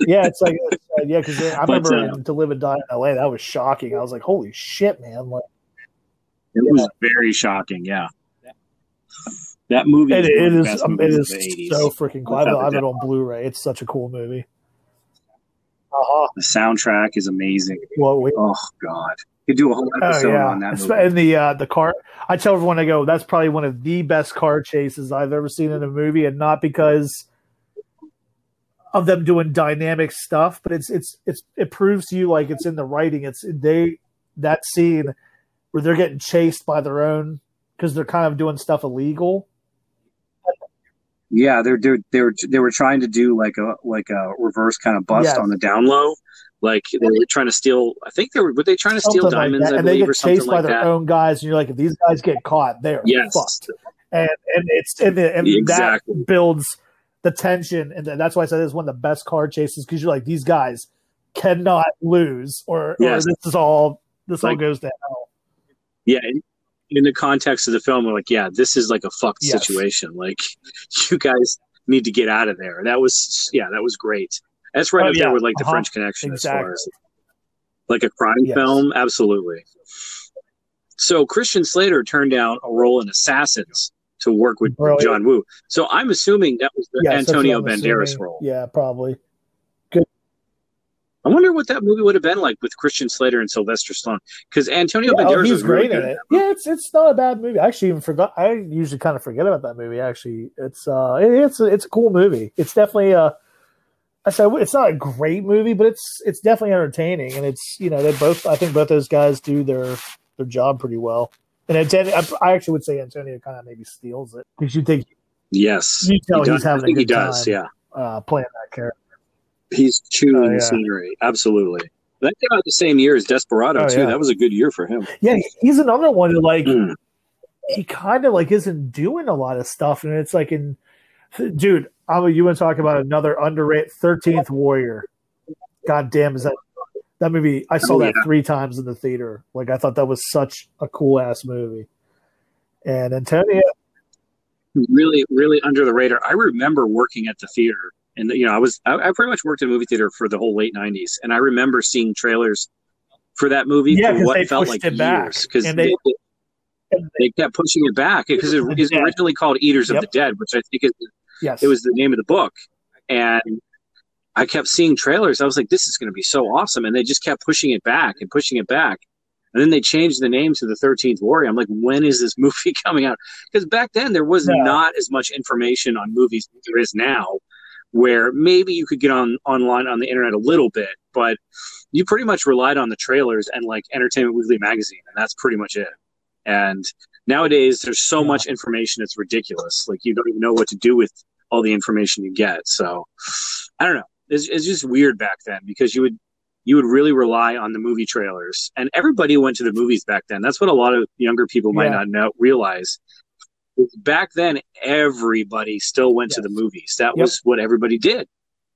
S4: Yeah, it's like uh, yeah, because I
S3: But,
S4: remember
S3: uh,
S4: To Live and Die in L.A. That was shocking. I was like, holy shit, man! Like
S3: it was very shocking. Yeah, that movie.
S4: it,
S3: is one
S4: it
S3: of the
S4: is
S3: best
S4: um, it is
S3: of the 80s.
S4: so freaking cool. I have, it- I have it on Blu-ray. It's such a cool movie. Uh-huh.
S3: The soundtrack is amazing.
S4: Well, we,
S3: Oh god, you could do a whole
S4: oh
S3: episode
S4: yeah,
S3: on that movie.
S4: and the uh, the car. I tell everyone I go. That's probably one of the best car chases I've ever seen in a movie, and not because of them doing dynamic stuff, but it's it's it's it proves to you like it's in the writing. It's they that scene where they're getting chased by their own because they're kind of doing stuff illegal.
S3: Yeah, they're, they're they were they were trying to do like a like a reverse kind of bust
S4: Yes.
S3: on the down low. Like they were trying to steal. I think they were. Were they trying to steal
S4: Something like
S3: diamonds?
S4: that.
S3: I
S4: and they
S3: believe,
S4: get
S3: or
S4: chased by
S3: like
S4: their
S3: that.
S4: own guys, and you're like, if these guys get caught, they're
S3: Yes,
S4: fucked. And and it's and, and
S3: Exactly.
S4: that builds the tension, and that's why I said it's one of the best car chases because you're like, these guys cannot lose, or,
S3: Yes.
S4: or this is all this all goes to hell.
S3: yeah. In the context of the film, we're like, yeah, this is like a fucked
S4: Yes.
S3: situation. Like, you guys need to get out of there. That was yeah, that was great. That's right
S4: Oh,
S3: up
S4: yeah.
S3: there with like the
S4: Uh-huh.
S3: French Connection as far as like a crime
S4: Yes.
S3: film. Absolutely. So Christian Slater turned down a role in Assassins to work with
S4: Brilliant.
S3: John Woo. So I'm assuming that was the
S4: Yes,
S3: Antonio Banderas
S4: assuming.
S3: role.
S4: Yeah, probably.
S3: I wonder what that movie would have been like with Christian Slater and Sylvester Stallone because Antonio
S4: Yeah, oh,
S3: Banderas
S4: he's
S3: was really
S4: great in
S3: good.
S4: it. Yeah, it's it's not a bad movie. I actually even forgot. I usually kind of forget about that movie. Actually, it's uh, it- it's a, it's a cool movie. It's definitely a. I said it's not a great movie, but it's it's definitely entertaining, and it's you know they both. I think both those guys do their their job pretty well. And Antonio, I, I actually would say Antonio kind of maybe steals it because you think
S3: Yes,
S4: You tell
S3: He
S4: he's having a
S3: think he does.
S4: time.
S3: Yeah,
S4: uh, playing that character.
S3: He's chewing
S4: Oh, yeah.
S3: scenery. Absolutely. That came out the same year as Desperado
S4: Oh,
S3: too.
S4: yeah.
S3: That was a good year for him.
S4: Yeah, he's another one who like
S3: Mm.
S4: he kind of like isn't doing a lot of stuff, and it's like in, dude, I'm you want to talk about another underrated Thirteenth Warrior? God damn, is that that movie? I saw
S3: Oh,
S4: that three times in the theater. Like I thought that was such a cool ass movie. And Antonio,
S3: Really, really under the radar. I remember working at the theater, and you know, I was I, I pretty much worked in a movie theater for the whole late '90s, and I remember seeing trailers for that movie
S4: Yeah,
S3: for what
S4: they
S3: felt like years because
S4: and
S3: they,
S4: they-
S3: they kept pushing it back because it was originally called Eaters
S4: Yep.
S3: of the Dead, which I think is
S4: yes,
S3: it was the name of the book and i kept seeing trailers. I was like this is going to be so awesome and they just kept pushing it back and pushing it back. And then they changed the name to the 13th warrior. I'm like when is this movie coming out? Because back then there was
S4: No.
S3: not as much information on movies as there is now where maybe you could get on online on the internet a little bit but you pretty much relied on the trailers and like entertainment weekly magazine and that's pretty much it. And nowadays there's so much information it's ridiculous. Like you don't even know what to do with all the information you get. So i don't know. It's, it's just weird back then because you would you would really rely on the movie trailers. And everybody went to the movies back then. That's what a lot of younger people might
S4: Yeah.
S3: not know realize back then everybody still went to the movies that
S4: Yep.
S3: was what everybody did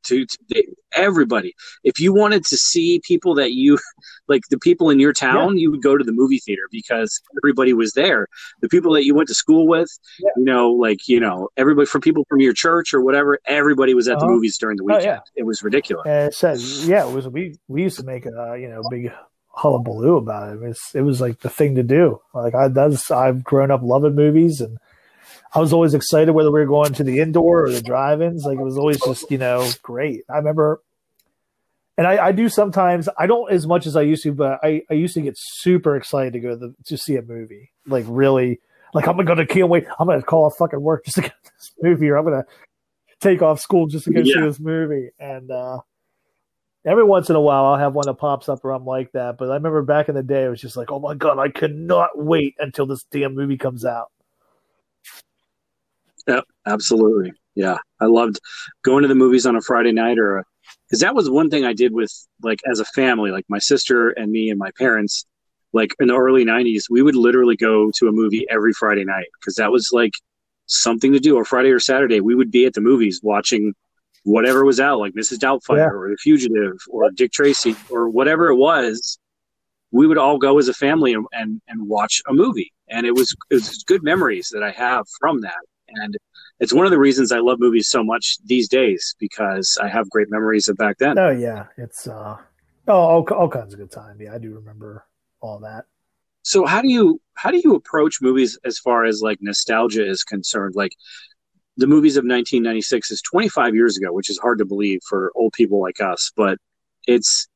S3: to, to everybody if you wanted to see people that you like the people in your town you would go to the movie theater because everybody was there the people that you went to school with
S4: Yeah.
S3: you know like you know everybody from people from your church or whatever everybody was at the
S4: Uh-huh.
S3: movies during the
S4: Oh,
S3: weekend
S4: yeah.
S3: it was ridiculous
S4: it said, yeah, it was. We we used to make a you know big hullabaloo about it. It was, it was like the thing to do. Like I that's I've grown up loving movies, and I was always excited whether we were going to the indoor or the drive-ins. Like it was always just you know great. I remember, and I, I do sometimes. I don't as much as I used to, but I, I used to get super excited to go to, the, to see a movie. Like really, like I'm gonna can't wait. I'm gonna call off fucking work just to get this movie, or I'm gonna take off school just to go see this movie. And uh every once in a while I'll have one that pops up where I'm like that. But I remember back in the day it was just like, oh my god, I cannot wait until this damn movie comes out.
S3: Yeah, Absolutely. Yeah. I loved going to the movies on a Friday night or because that was one thing I did with like as a family, like my sister and me and my parents, like in the early 90s, we would literally go to a movie every Friday night because that was like something to do. Or Friday or Saturday, we would be at the movies watching whatever was out, like Mrs. Doubtfire
S4: Yeah.
S3: or The Fugitive or Dick Tracy or whatever it was. We would all go as a family and, and, and watch a movie. And it was, it was good memories that I have from that. And it's one of the reasons I love movies so much these days because I have great memories of back then.
S4: Oh yeah, it's uh oh all, all kinds of good time. Yeah, I do remember all that.
S3: So how do you how do you approach movies as far as like nostalgia is concerned? Like the movies of 1996 is 25 years ago, which is hard to believe for old people like us, but it's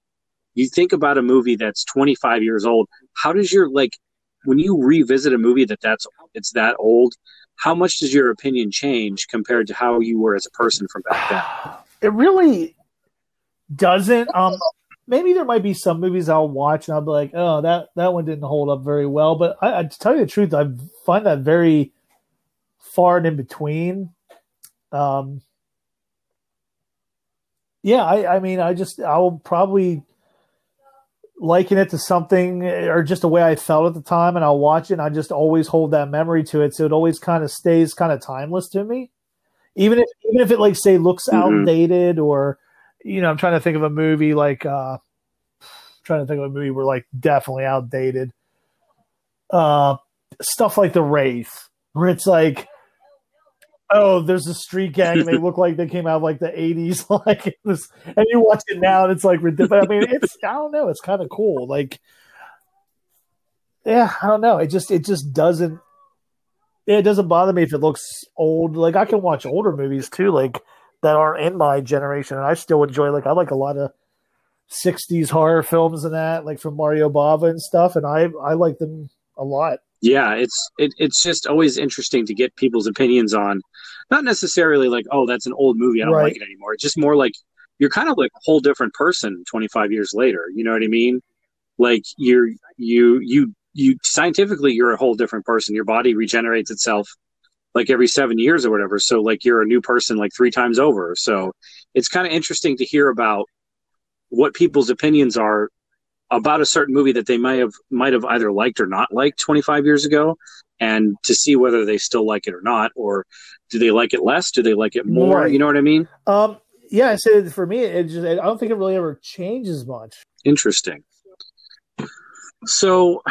S3: you think about a movie that's 25 years old. How does your like when you revisit a movie that that's it's that old? How much does your opinion change compared to how you were as a person from back then?
S4: It really doesn't. Um, maybe there might be some movies I'll watch and I'll be like, oh, that that one didn't hold up very well. But I, I to tell you the truth, I find that very far and in between. Um, yeah, I, I mean, I just I'll probably liken it to something or just the way I felt at the time, and I'll watch it. and I just always hold that memory to it, so it always kind of stays kind of timeless to me. Even if even if it like say looks
S3: Mhm.
S4: outdated or you know, I'm trying to think of a movie like uh trying to think of a movie where like definitely outdated. Uh stuff like the Wraith, where it's like oh, there's a street gang they look like they came out of like the 80s like was, and you watch it now and it's like ridiculous. I mean, it's I don't know, it's kind of cool. Like yeah, I don't know. It just it just doesn't it doesn't bother me if it looks old. Like I can watch older movies too, like that aren't in my generation, and I still enjoy. Like I like a lot of '60s horror films and that, like from Mario Bava and stuff, and I I like them a lot.
S3: Yeah, it's it, it's just always interesting to get people's opinions on, not necessarily like, oh, that's an old movie, I don't
S4: Right.
S3: like it anymore. It's just more like you're kind of like a whole different person 25 years later. You know what I mean? Like you're you you you scientifically you're a whole different person. Your body regenerates itself like every seven years or whatever. So like you're a new person like three times over. So it's kind of interesting to hear about what people's opinions are about a certain movie that they might have might have either liked or not liked 25 years ago and to see whether they still like it or not or do they like it less? Do they like it more?
S4: Right.
S3: you know what i mean?
S4: Um, yeah, I said for me, it just I don't think it really ever changes much.
S3: interesting. So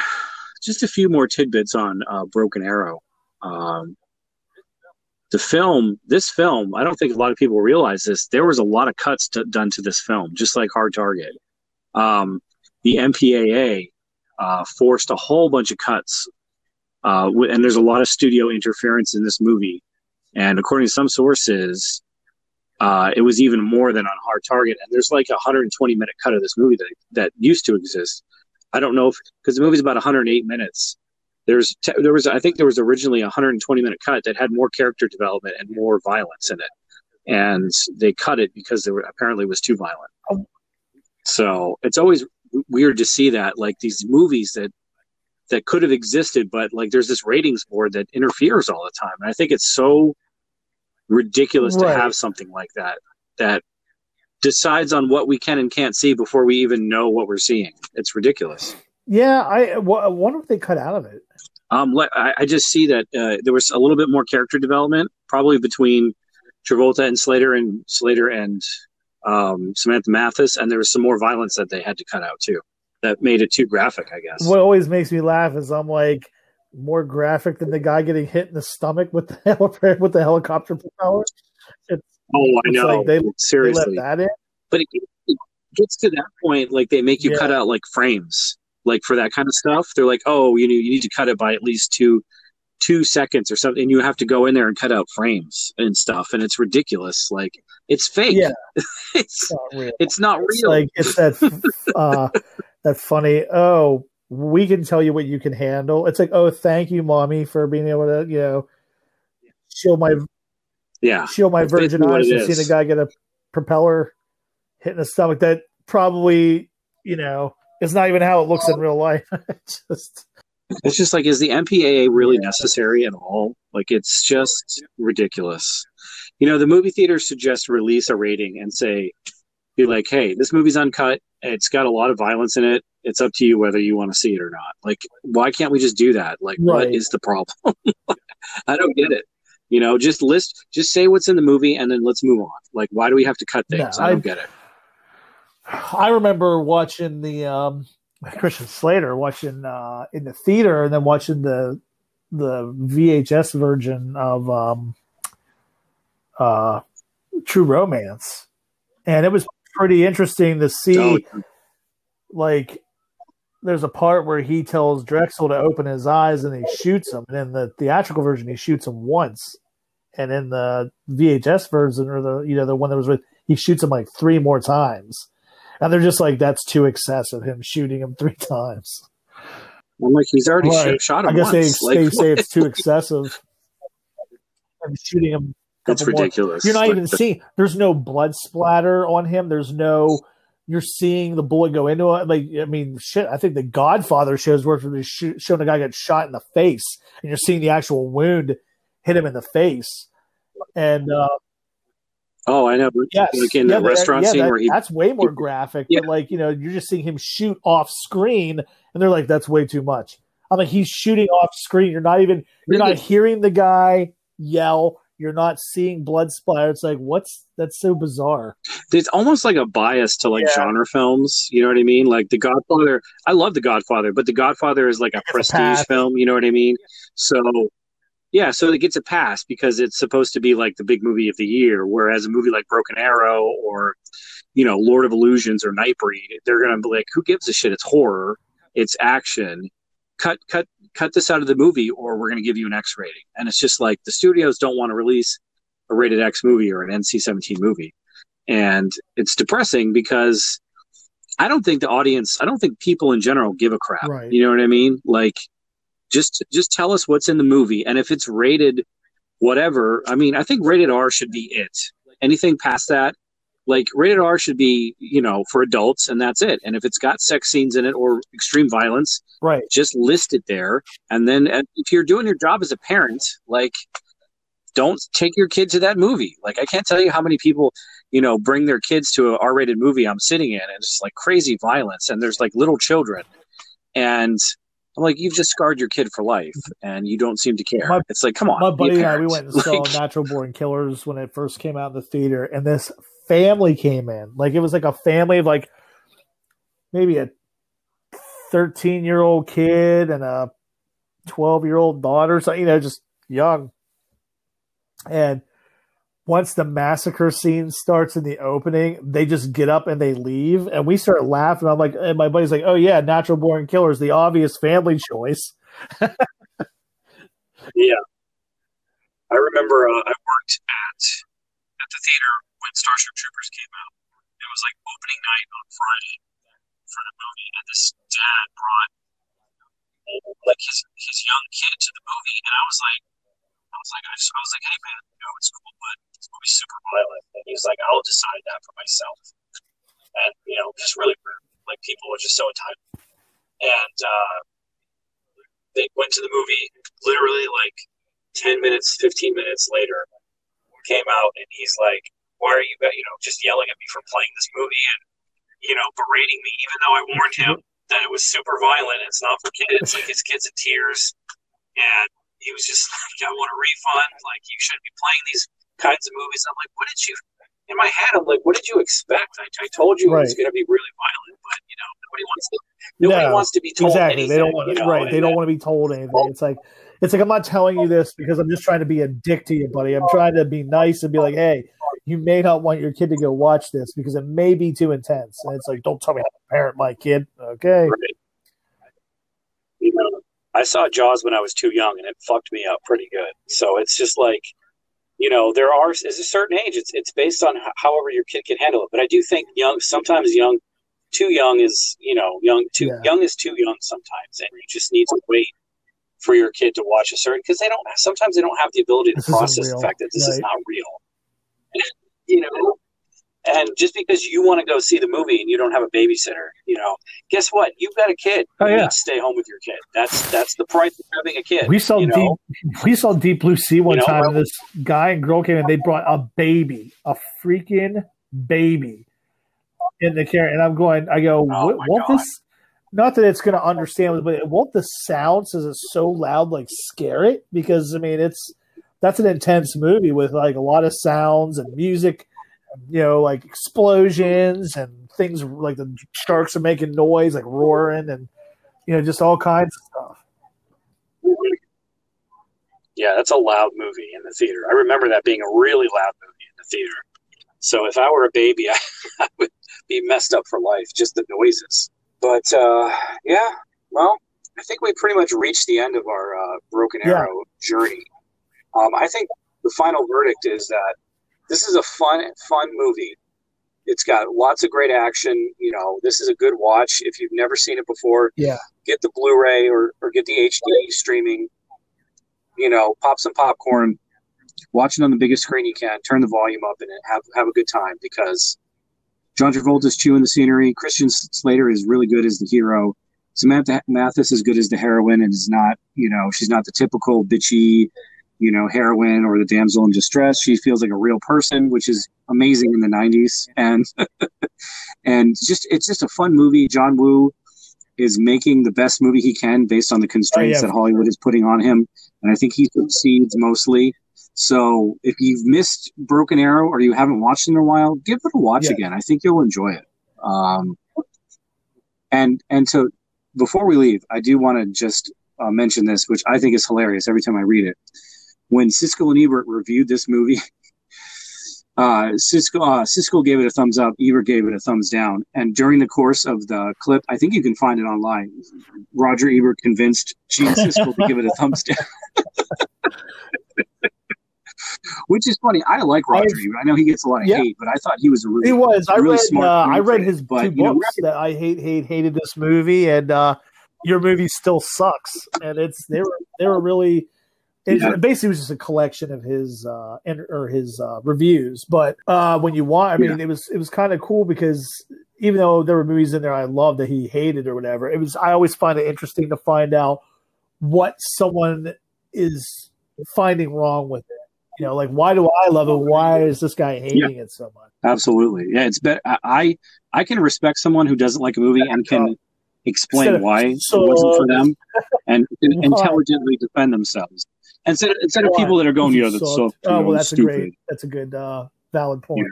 S3: just a few more tidbits on uh, broken arrow. Um, the film this film i don't think a lot of people realize this there was a lot of cuts to, done to this film just like hard target. Um, the mpaa uh, forced a whole bunch of cuts uh, and there's a lot of studio interference in this movie. And according to some sources uh, it was even more than on hard target. And there's like a 120 minute cut of this movie that, that used to exist. I don't know if because the movie's about 108 minutes. There's there was I think there was originally a 120 minute cut that had more character development and more violence in it, and they cut it because there apparently was too violent. So it's always weird to see that like these movies that that could have existed, but like there's this ratings board that interferes all the time, and I think it's so ridiculous
S4: Right.
S3: to have something like that that decides on what we can and can't see before we even know what we're seeing. It's ridiculous.
S4: Yeah, I wonder if they cut out of it.
S3: Um, I, I just see that uh, there was a little bit more character development, probably between Travolta and Slater, and Slater and um, Samantha Mathis, and there was some more violence that they had to cut out too. That made it too graphic, I guess.
S4: What always makes me laugh is I'm like more graphic than the guy getting hit in the stomach with the with the helicopter propeller. It's,
S3: oh, I
S4: it's
S3: know.
S4: like they- they let
S3: Seriously,
S4: that in.
S3: but it, it gets to that point, like they make you
S4: Yeah.
S3: cut out like frames, like for that kind of stuff. They're like, oh, you need you need to cut it by at least two two seconds or something, and you have to go in there and cut out frames and stuff, and it's ridiculous. Like it's fake.
S4: Yeah.
S3: it's
S4: It's not real.
S3: it's not
S4: It's
S3: real.
S4: like it's that uh, that funny. Oh, we can tell you what you can handle. It's like, oh, thank you, mommy, for being able to, you know, shield my
S3: yeah,
S4: shield my virgin eyes and seeing a guy get a propeller hit in the stomach. That probably, you know, is not even how it looks in real life. It's just
S3: it's just like, is the MPAA really necessary at all? Like, it's just ridiculous. You know, the movie theaters should just release a rating and say, be like, hey, this movie's uncut. It's got a lot of violence in it. It's up to you whether you want to see it or not. Like, why can't we just do that? Like, what
S4: Right.
S3: is the problem? I don't get it. You know, just list, just say what's in the movie and then let's move on. Like, why do we have to cut things?
S4: No,
S3: I don't
S4: I-
S3: get it.
S4: I remember watching the um, Christian Slater watching uh, in the theater and then watching the the VHS version of um, uh, True Romance, and it was pretty interesting to see.
S3: Oh,
S4: Like, there's a part where he tells Drexl to open his eyes and he shoots him, and in the theatrical version he shoots him once, and in the VHS version or the you know the one that was with he shoots him like three more times. And they're just like, that's too excessive, him shooting him three times.
S3: I'm like, he's already
S4: Right.
S3: sh- shot him
S4: I guess they,
S3: once.
S4: they
S3: like,
S4: say it's too excessive. I'm shooting him. A
S3: it's
S4: couple more-
S3: ridiculous.
S4: You're not
S3: Like,
S4: even seeing. There's no blood splatter on him. There's no. You're seeing the bullet go into it. Like I mean, shit. I think the Godfather shows where they shoot, showing the guy get shot in the face, and you're seeing the actual wound hit him in the face. And uh,
S3: Oh, I know.
S4: Yes.
S3: Like in
S4: Yeah,
S3: the
S4: that-
S3: restaurant
S4: yeah,
S3: scene
S4: that-
S3: where he.
S4: that's way more graphic.
S3: Yeah.
S4: But like, you know, you're just seeing him shoot off screen and they're like, that's way too much. I'm like, he's shooting off screen. You're not even you're not hearing the guy yell. You're not seeing blood splatter. It's like, what's that's so bizarre.
S3: It's almost like a bias to like
S4: Yeah.
S3: genre films. You know what I mean? Like The Godfather. I love The Godfather, but The Godfather is like a
S4: a
S3: prestige
S4: pass.
S3: film. You know what I mean? So. Yeah, so it gets a pass because it's supposed to be like the big movie of the year, whereas a movie like Broken Arrow or, you know, Lord of Illusions or Nightbreed, they're gonna be like, who gives a shit? It's horror, it's action. Cut, cut, cut this out of the movie, or we're gonna give you an X rating. And it's just like the studios don't want to release a rated X movie or an NC-17 movie, and it's depressing because I don't think the audience, I don't think people in general give a crap.
S4: Right.
S3: You know what I mean? Like, just just tell us what's in the movie, and if it's rated whatever, I mean, I think rated R should be it. Anything past that, like rated R should be, you know, for adults, and that's it. And if it's got sex scenes in it or extreme violence,
S4: Right.
S3: just list it there. And then and if you're doing your job as a parent, like don't take your kid to that movie. Like I can't tell you how many people, you know, bring their kids to a R-rated movie I'm sitting in and it's like crazy violence and there's like little children. And I'm like, you've just scarred your kid for life and you don't seem to care.
S4: My-
S3: it's like, come on.
S4: My buddy and I, we went and saw
S3: Like,
S4: Natural Born Killers when it first came out in the theater, and this family came in. Like it was like a family of like maybe a 13 year old kid and a 12 year old daughter, so you know, just young. And once the massacre scene starts in the opening, they just get up and they leave, and we start laughing. I'm like, and my buddy's like, "Oh yeah, Natural Born Killers, the obvious family choice."
S3: Yeah. I remember uh, I worked at at the theater when Starship Troopers came out. It was like opening night on Friday for the movie, and this dad brought like his his young kid to the movie, and I was like, I was like, I, just, I was like, hey man, you know it's cool, but this movie's super violent, and he's like, I'll decide that for myself, and you know, just really weird. Like people are just so entitled, and uh, they went to the movie literally like 10 minutes 15 minutes later came out and he's like why are you you know just yelling at me for playing this movie and you know berating me even though i warned him that it was super violent it's not for kids like his kids in tears and he was just like i want a refund like you shouldn't be playing these kinds of movies i'm like what did you in my head i'm like what did you expect i, I told you it was going to be really violent but you know nobody wants to nobody
S4: No,
S3: wants to be told
S4: exactly.
S3: anything,
S4: they don't want
S3: you know,
S4: right. They don't want to be told anything. It's like it's like I'm not telling you this because I'm just trying to be a dick to you, buddy. I'm trying to be nice and be like, hey, you may not want your kid to go watch this because it may be too intense. And it's like, don't tell me how to parent my kid. Okay.
S3: Right. You know, I saw Jaws when I was too young, and it fucked me up pretty good. So it's just like, you know, there are is a certain age. It's it's based on however your kid can handle it. But I do think young, sometimes young, too young is you know young too
S4: Yeah.
S3: young is too young sometimes, and you just need to wait for your kid to watch a certain because they don't sometimes they don't have the ability to
S4: This
S3: process the fact that this is not real. you know. And just because you want to go see the movie and you don't have a babysitter, you know, guess what? You've got a kid.
S4: Oh,
S3: you
S4: yeah.
S3: need to stay home with your kid. That's that's the price of having a kid.
S4: We saw
S3: you know?
S4: deep. We saw Deep Blue Sea one
S3: You know,
S4: time,
S3: well-
S4: and this guy and girl came in. They brought a baby, a freaking baby, in the car, and I'm going. I go,
S3: Oh,
S4: what, won't
S3: God.
S4: this? Not that it's going to understand, but it won't the sound since it's so loud like scare it? Because I mean, it's that's an intense movie with like a lot of sounds and music, you know, like explosions and things like the sharks are making noise, like roaring, and you know, just all kinds of stuff.
S3: Yeah, that's a loud movie in the theater. I remember that being a really loud movie in the theater. So if I were a baby, I, I would be messed up for life, just the noises. But uh, yeah, well, I think we pretty much reached the end of our uh, Broken
S4: Yeah.
S3: Arrow journey. Um, I think the final verdict is that this is a fun, fun movie. It's got lots of great action. You know, this is a good watch if you've never seen it before.
S4: Yeah.
S3: Get the Blu-ray or, or get the HD streaming. You know, pop some popcorn, watch it on the biggest screen you can. Turn the volume up and have have a good time because John Travolta's chewing the scenery. Christian Slater is really good as the hero. Samantha Mathis is good as the heroine and is not, you know, she's not the typical bitchy, you know, heroine or the damsel in distress. She feels like a real person, which is amazing in the '90s, and and just it's just a fun movie. John Woo is making the best movie he can based on the constraints
S4: Oh, yeah.
S3: that Hollywood is putting on him, and I think he succeeds mostly. So if you've missed Broken Arrow or you haven't watched it in a while, give it a watch
S4: Yeah.
S3: again. I think you'll enjoy it. Um, and and so before we leave, I do want to just uh, mention this, which I think is hilarious every time I read it. When Siskel and Ebert reviewed this movie, uh, Siskel uh, Siskel gave it a thumbs up, Ebert gave it a thumbs down, and during the course of the clip, I think you can find it online. Roger Ebert convinced Gene Siskel to give it a thumbs down. Which is funny. I like Roger
S4: I've-
S3: Ebert. I know he gets a lot of
S4: Yeah.
S3: hate, but I thought he was a really
S4: He was. I
S3: really
S4: read.
S3: smart
S4: Uh, I read his
S3: but,
S4: two
S3: you know,
S4: books that I hate, hate, hated this movie, and uh, your movie still sucks. And it's they were they were really. It
S3: Yeah.
S4: basically was just a collection of his uh or his uh, reviews. But uh, when you want, I mean, it was it was kind of cool because even though there were movies in there I loved that he hated or whatever, it was I always find it interesting to find out what someone is finding wrong with it. You know, like why do I love it? Why is this guy hating it so much?
S3: Absolutely. Yeah, it's better. I I can respect someone who doesn't like a movie and can explain why
S4: "So-
S3: it wasn't for them and can intelligently defend themselves. Instead instead of people that are going, you know, that's so,
S4: oh
S3: know,
S4: well, that's
S3: stupid.
S4: a great that's a good uh, valid point.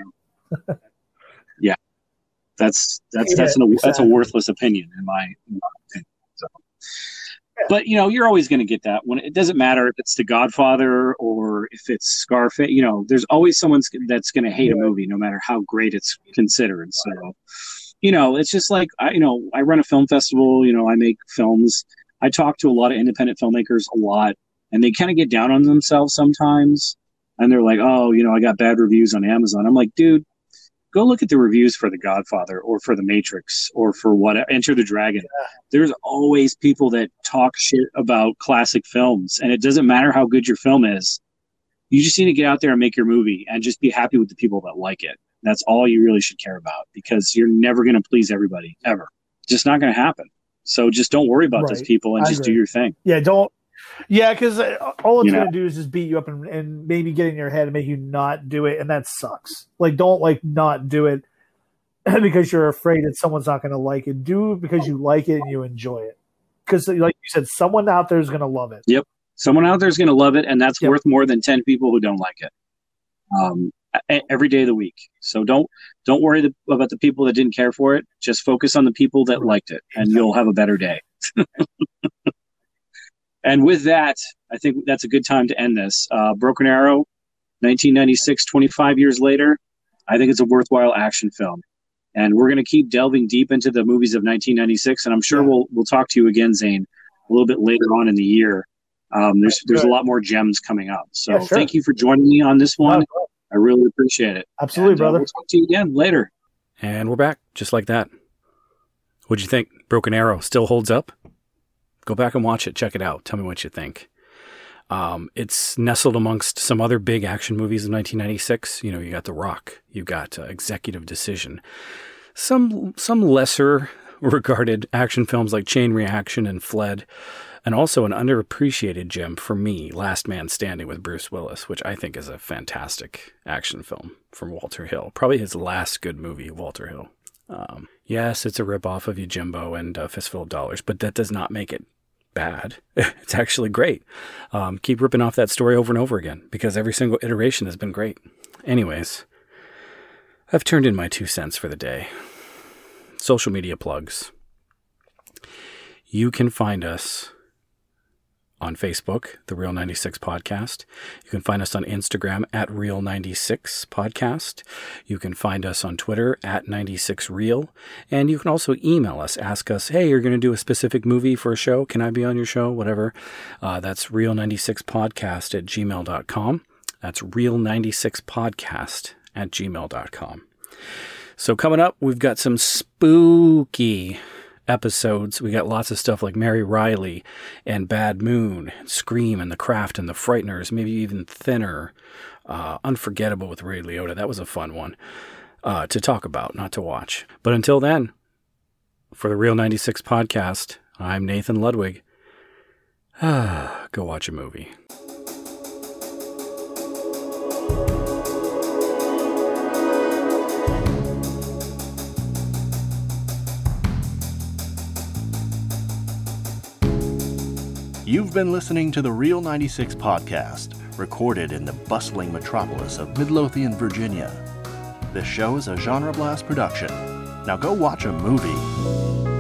S3: That's that's
S4: Yeah,
S3: that's an, that's a worthless opinion in my, in my opinion. So. But you know, you're always going to get that when it doesn't matter if it's The Godfather or if it's Scarface. You know, there's always someone that's going to hate a movie, no matter how great it's considered. So, you know, it's just like I, you know, I run a film festival. You know, I make films. I talk to a lot of independent filmmakers a lot, and they kind of get down on themselves sometimes. And they're like, "Oh, you know, I got bad reviews on Amazon." I'm like, "Dude, go look at the reviews for The Godfather or for The Matrix or for what Enter the Dragon. There's always people that talk shit about classic films, and it doesn't matter how good your film is. You just need to get out there and make your movie and just be happy with the people that like it. That's all you really should care about because you're never going to please everybody ever. Just not going to happen. So just don't worry about those people and
S4: I
S3: just do your thing.
S4: Yeah, don't. Yeah, because all it's
S3: You know.
S4: going to do is just beat you up and, and maybe get in your head and make you not do it, and that sucks. Like, don't like not do it because you're afraid that someone's not going to like it. Do it because you like it and you enjoy it. Because, like you said, someone out there is going to love it.
S3: Yep, someone out there is going to love it, and that's
S4: Yep.
S3: worth more than ten people who don't like it. Um, every day of the week. So don't don't worry the, about the people that didn't care for it. Just focus on the people that liked it, and you'll have a better day. and with that, I think that's a good time to end this. Uh, Broken Arrow, 1996, 25 years later. I think it's a worthwhile action film. And we're going to keep delving deep into the movies of 1996, and I'm sure
S4: Yeah.
S3: we'll we'll talk to you again, Zane, a little bit later on in the year. Um, there's there's a lot more gems coming up. So
S4: Yeah, sure.
S3: thank you for joining me on this one.
S4: No,
S3: I really appreciate it.
S4: absolutely,
S3: And, uh,
S4: brother.
S3: we'll talk to you again later.
S2: And we're back, just like that. What'd you think? Broken Arrow still holds up? Go back and watch it. Check it out. Tell me what you think. Um, it's nestled amongst some other big action movies of 1996. You know, you got The Rock, you got uh, Executive Decision, some some lesser regarded action films like Chain Reaction and Fled, and also an underappreciated gem for me, Last Man Standing with Bruce Willis, which I think is a fantastic action film from Walter Hill. Probably his last good movie, Walter Hill. Um, yes, it's a ripoff of Yojimbo and uh, Fistful of Dollars, but that does not make it bad. it's actually great. Um, keep ripping off that story over and over again because every single iteration has been great. Anyways, I've turned in my two cents for the day. Social media plugs. You can find us on Facebook, the Real 96 Podcast. You can find us on Instagram at Real 96 Podcast. You can find us on Twitter at 96Real. And you can also email us, ask us, hey, you're going to do a specific movie for a show. Can I be on your show? Whatever. Uh, that's Real96Podcast at gmail.com. That's Real96Podcast at gmail.com. So, coming up, we've got some spooky episodes. We got lots of stuff like Mary Reilly and Bad Moon, Scream and The Craft and The Frighteners, maybe even Thinner. Uh, Unforgettable with Ray Liotta. That was a fun one uh, to talk about, not to watch. But until then, for the Real 96 podcast, I'm Nathan Ludwig. Go watch a movie.
S1: You've been listening to the Real 96 podcast, recorded in the bustling metropolis of Midlothian, Virginia. This show is a Genre Blast production. Now go watch a movie.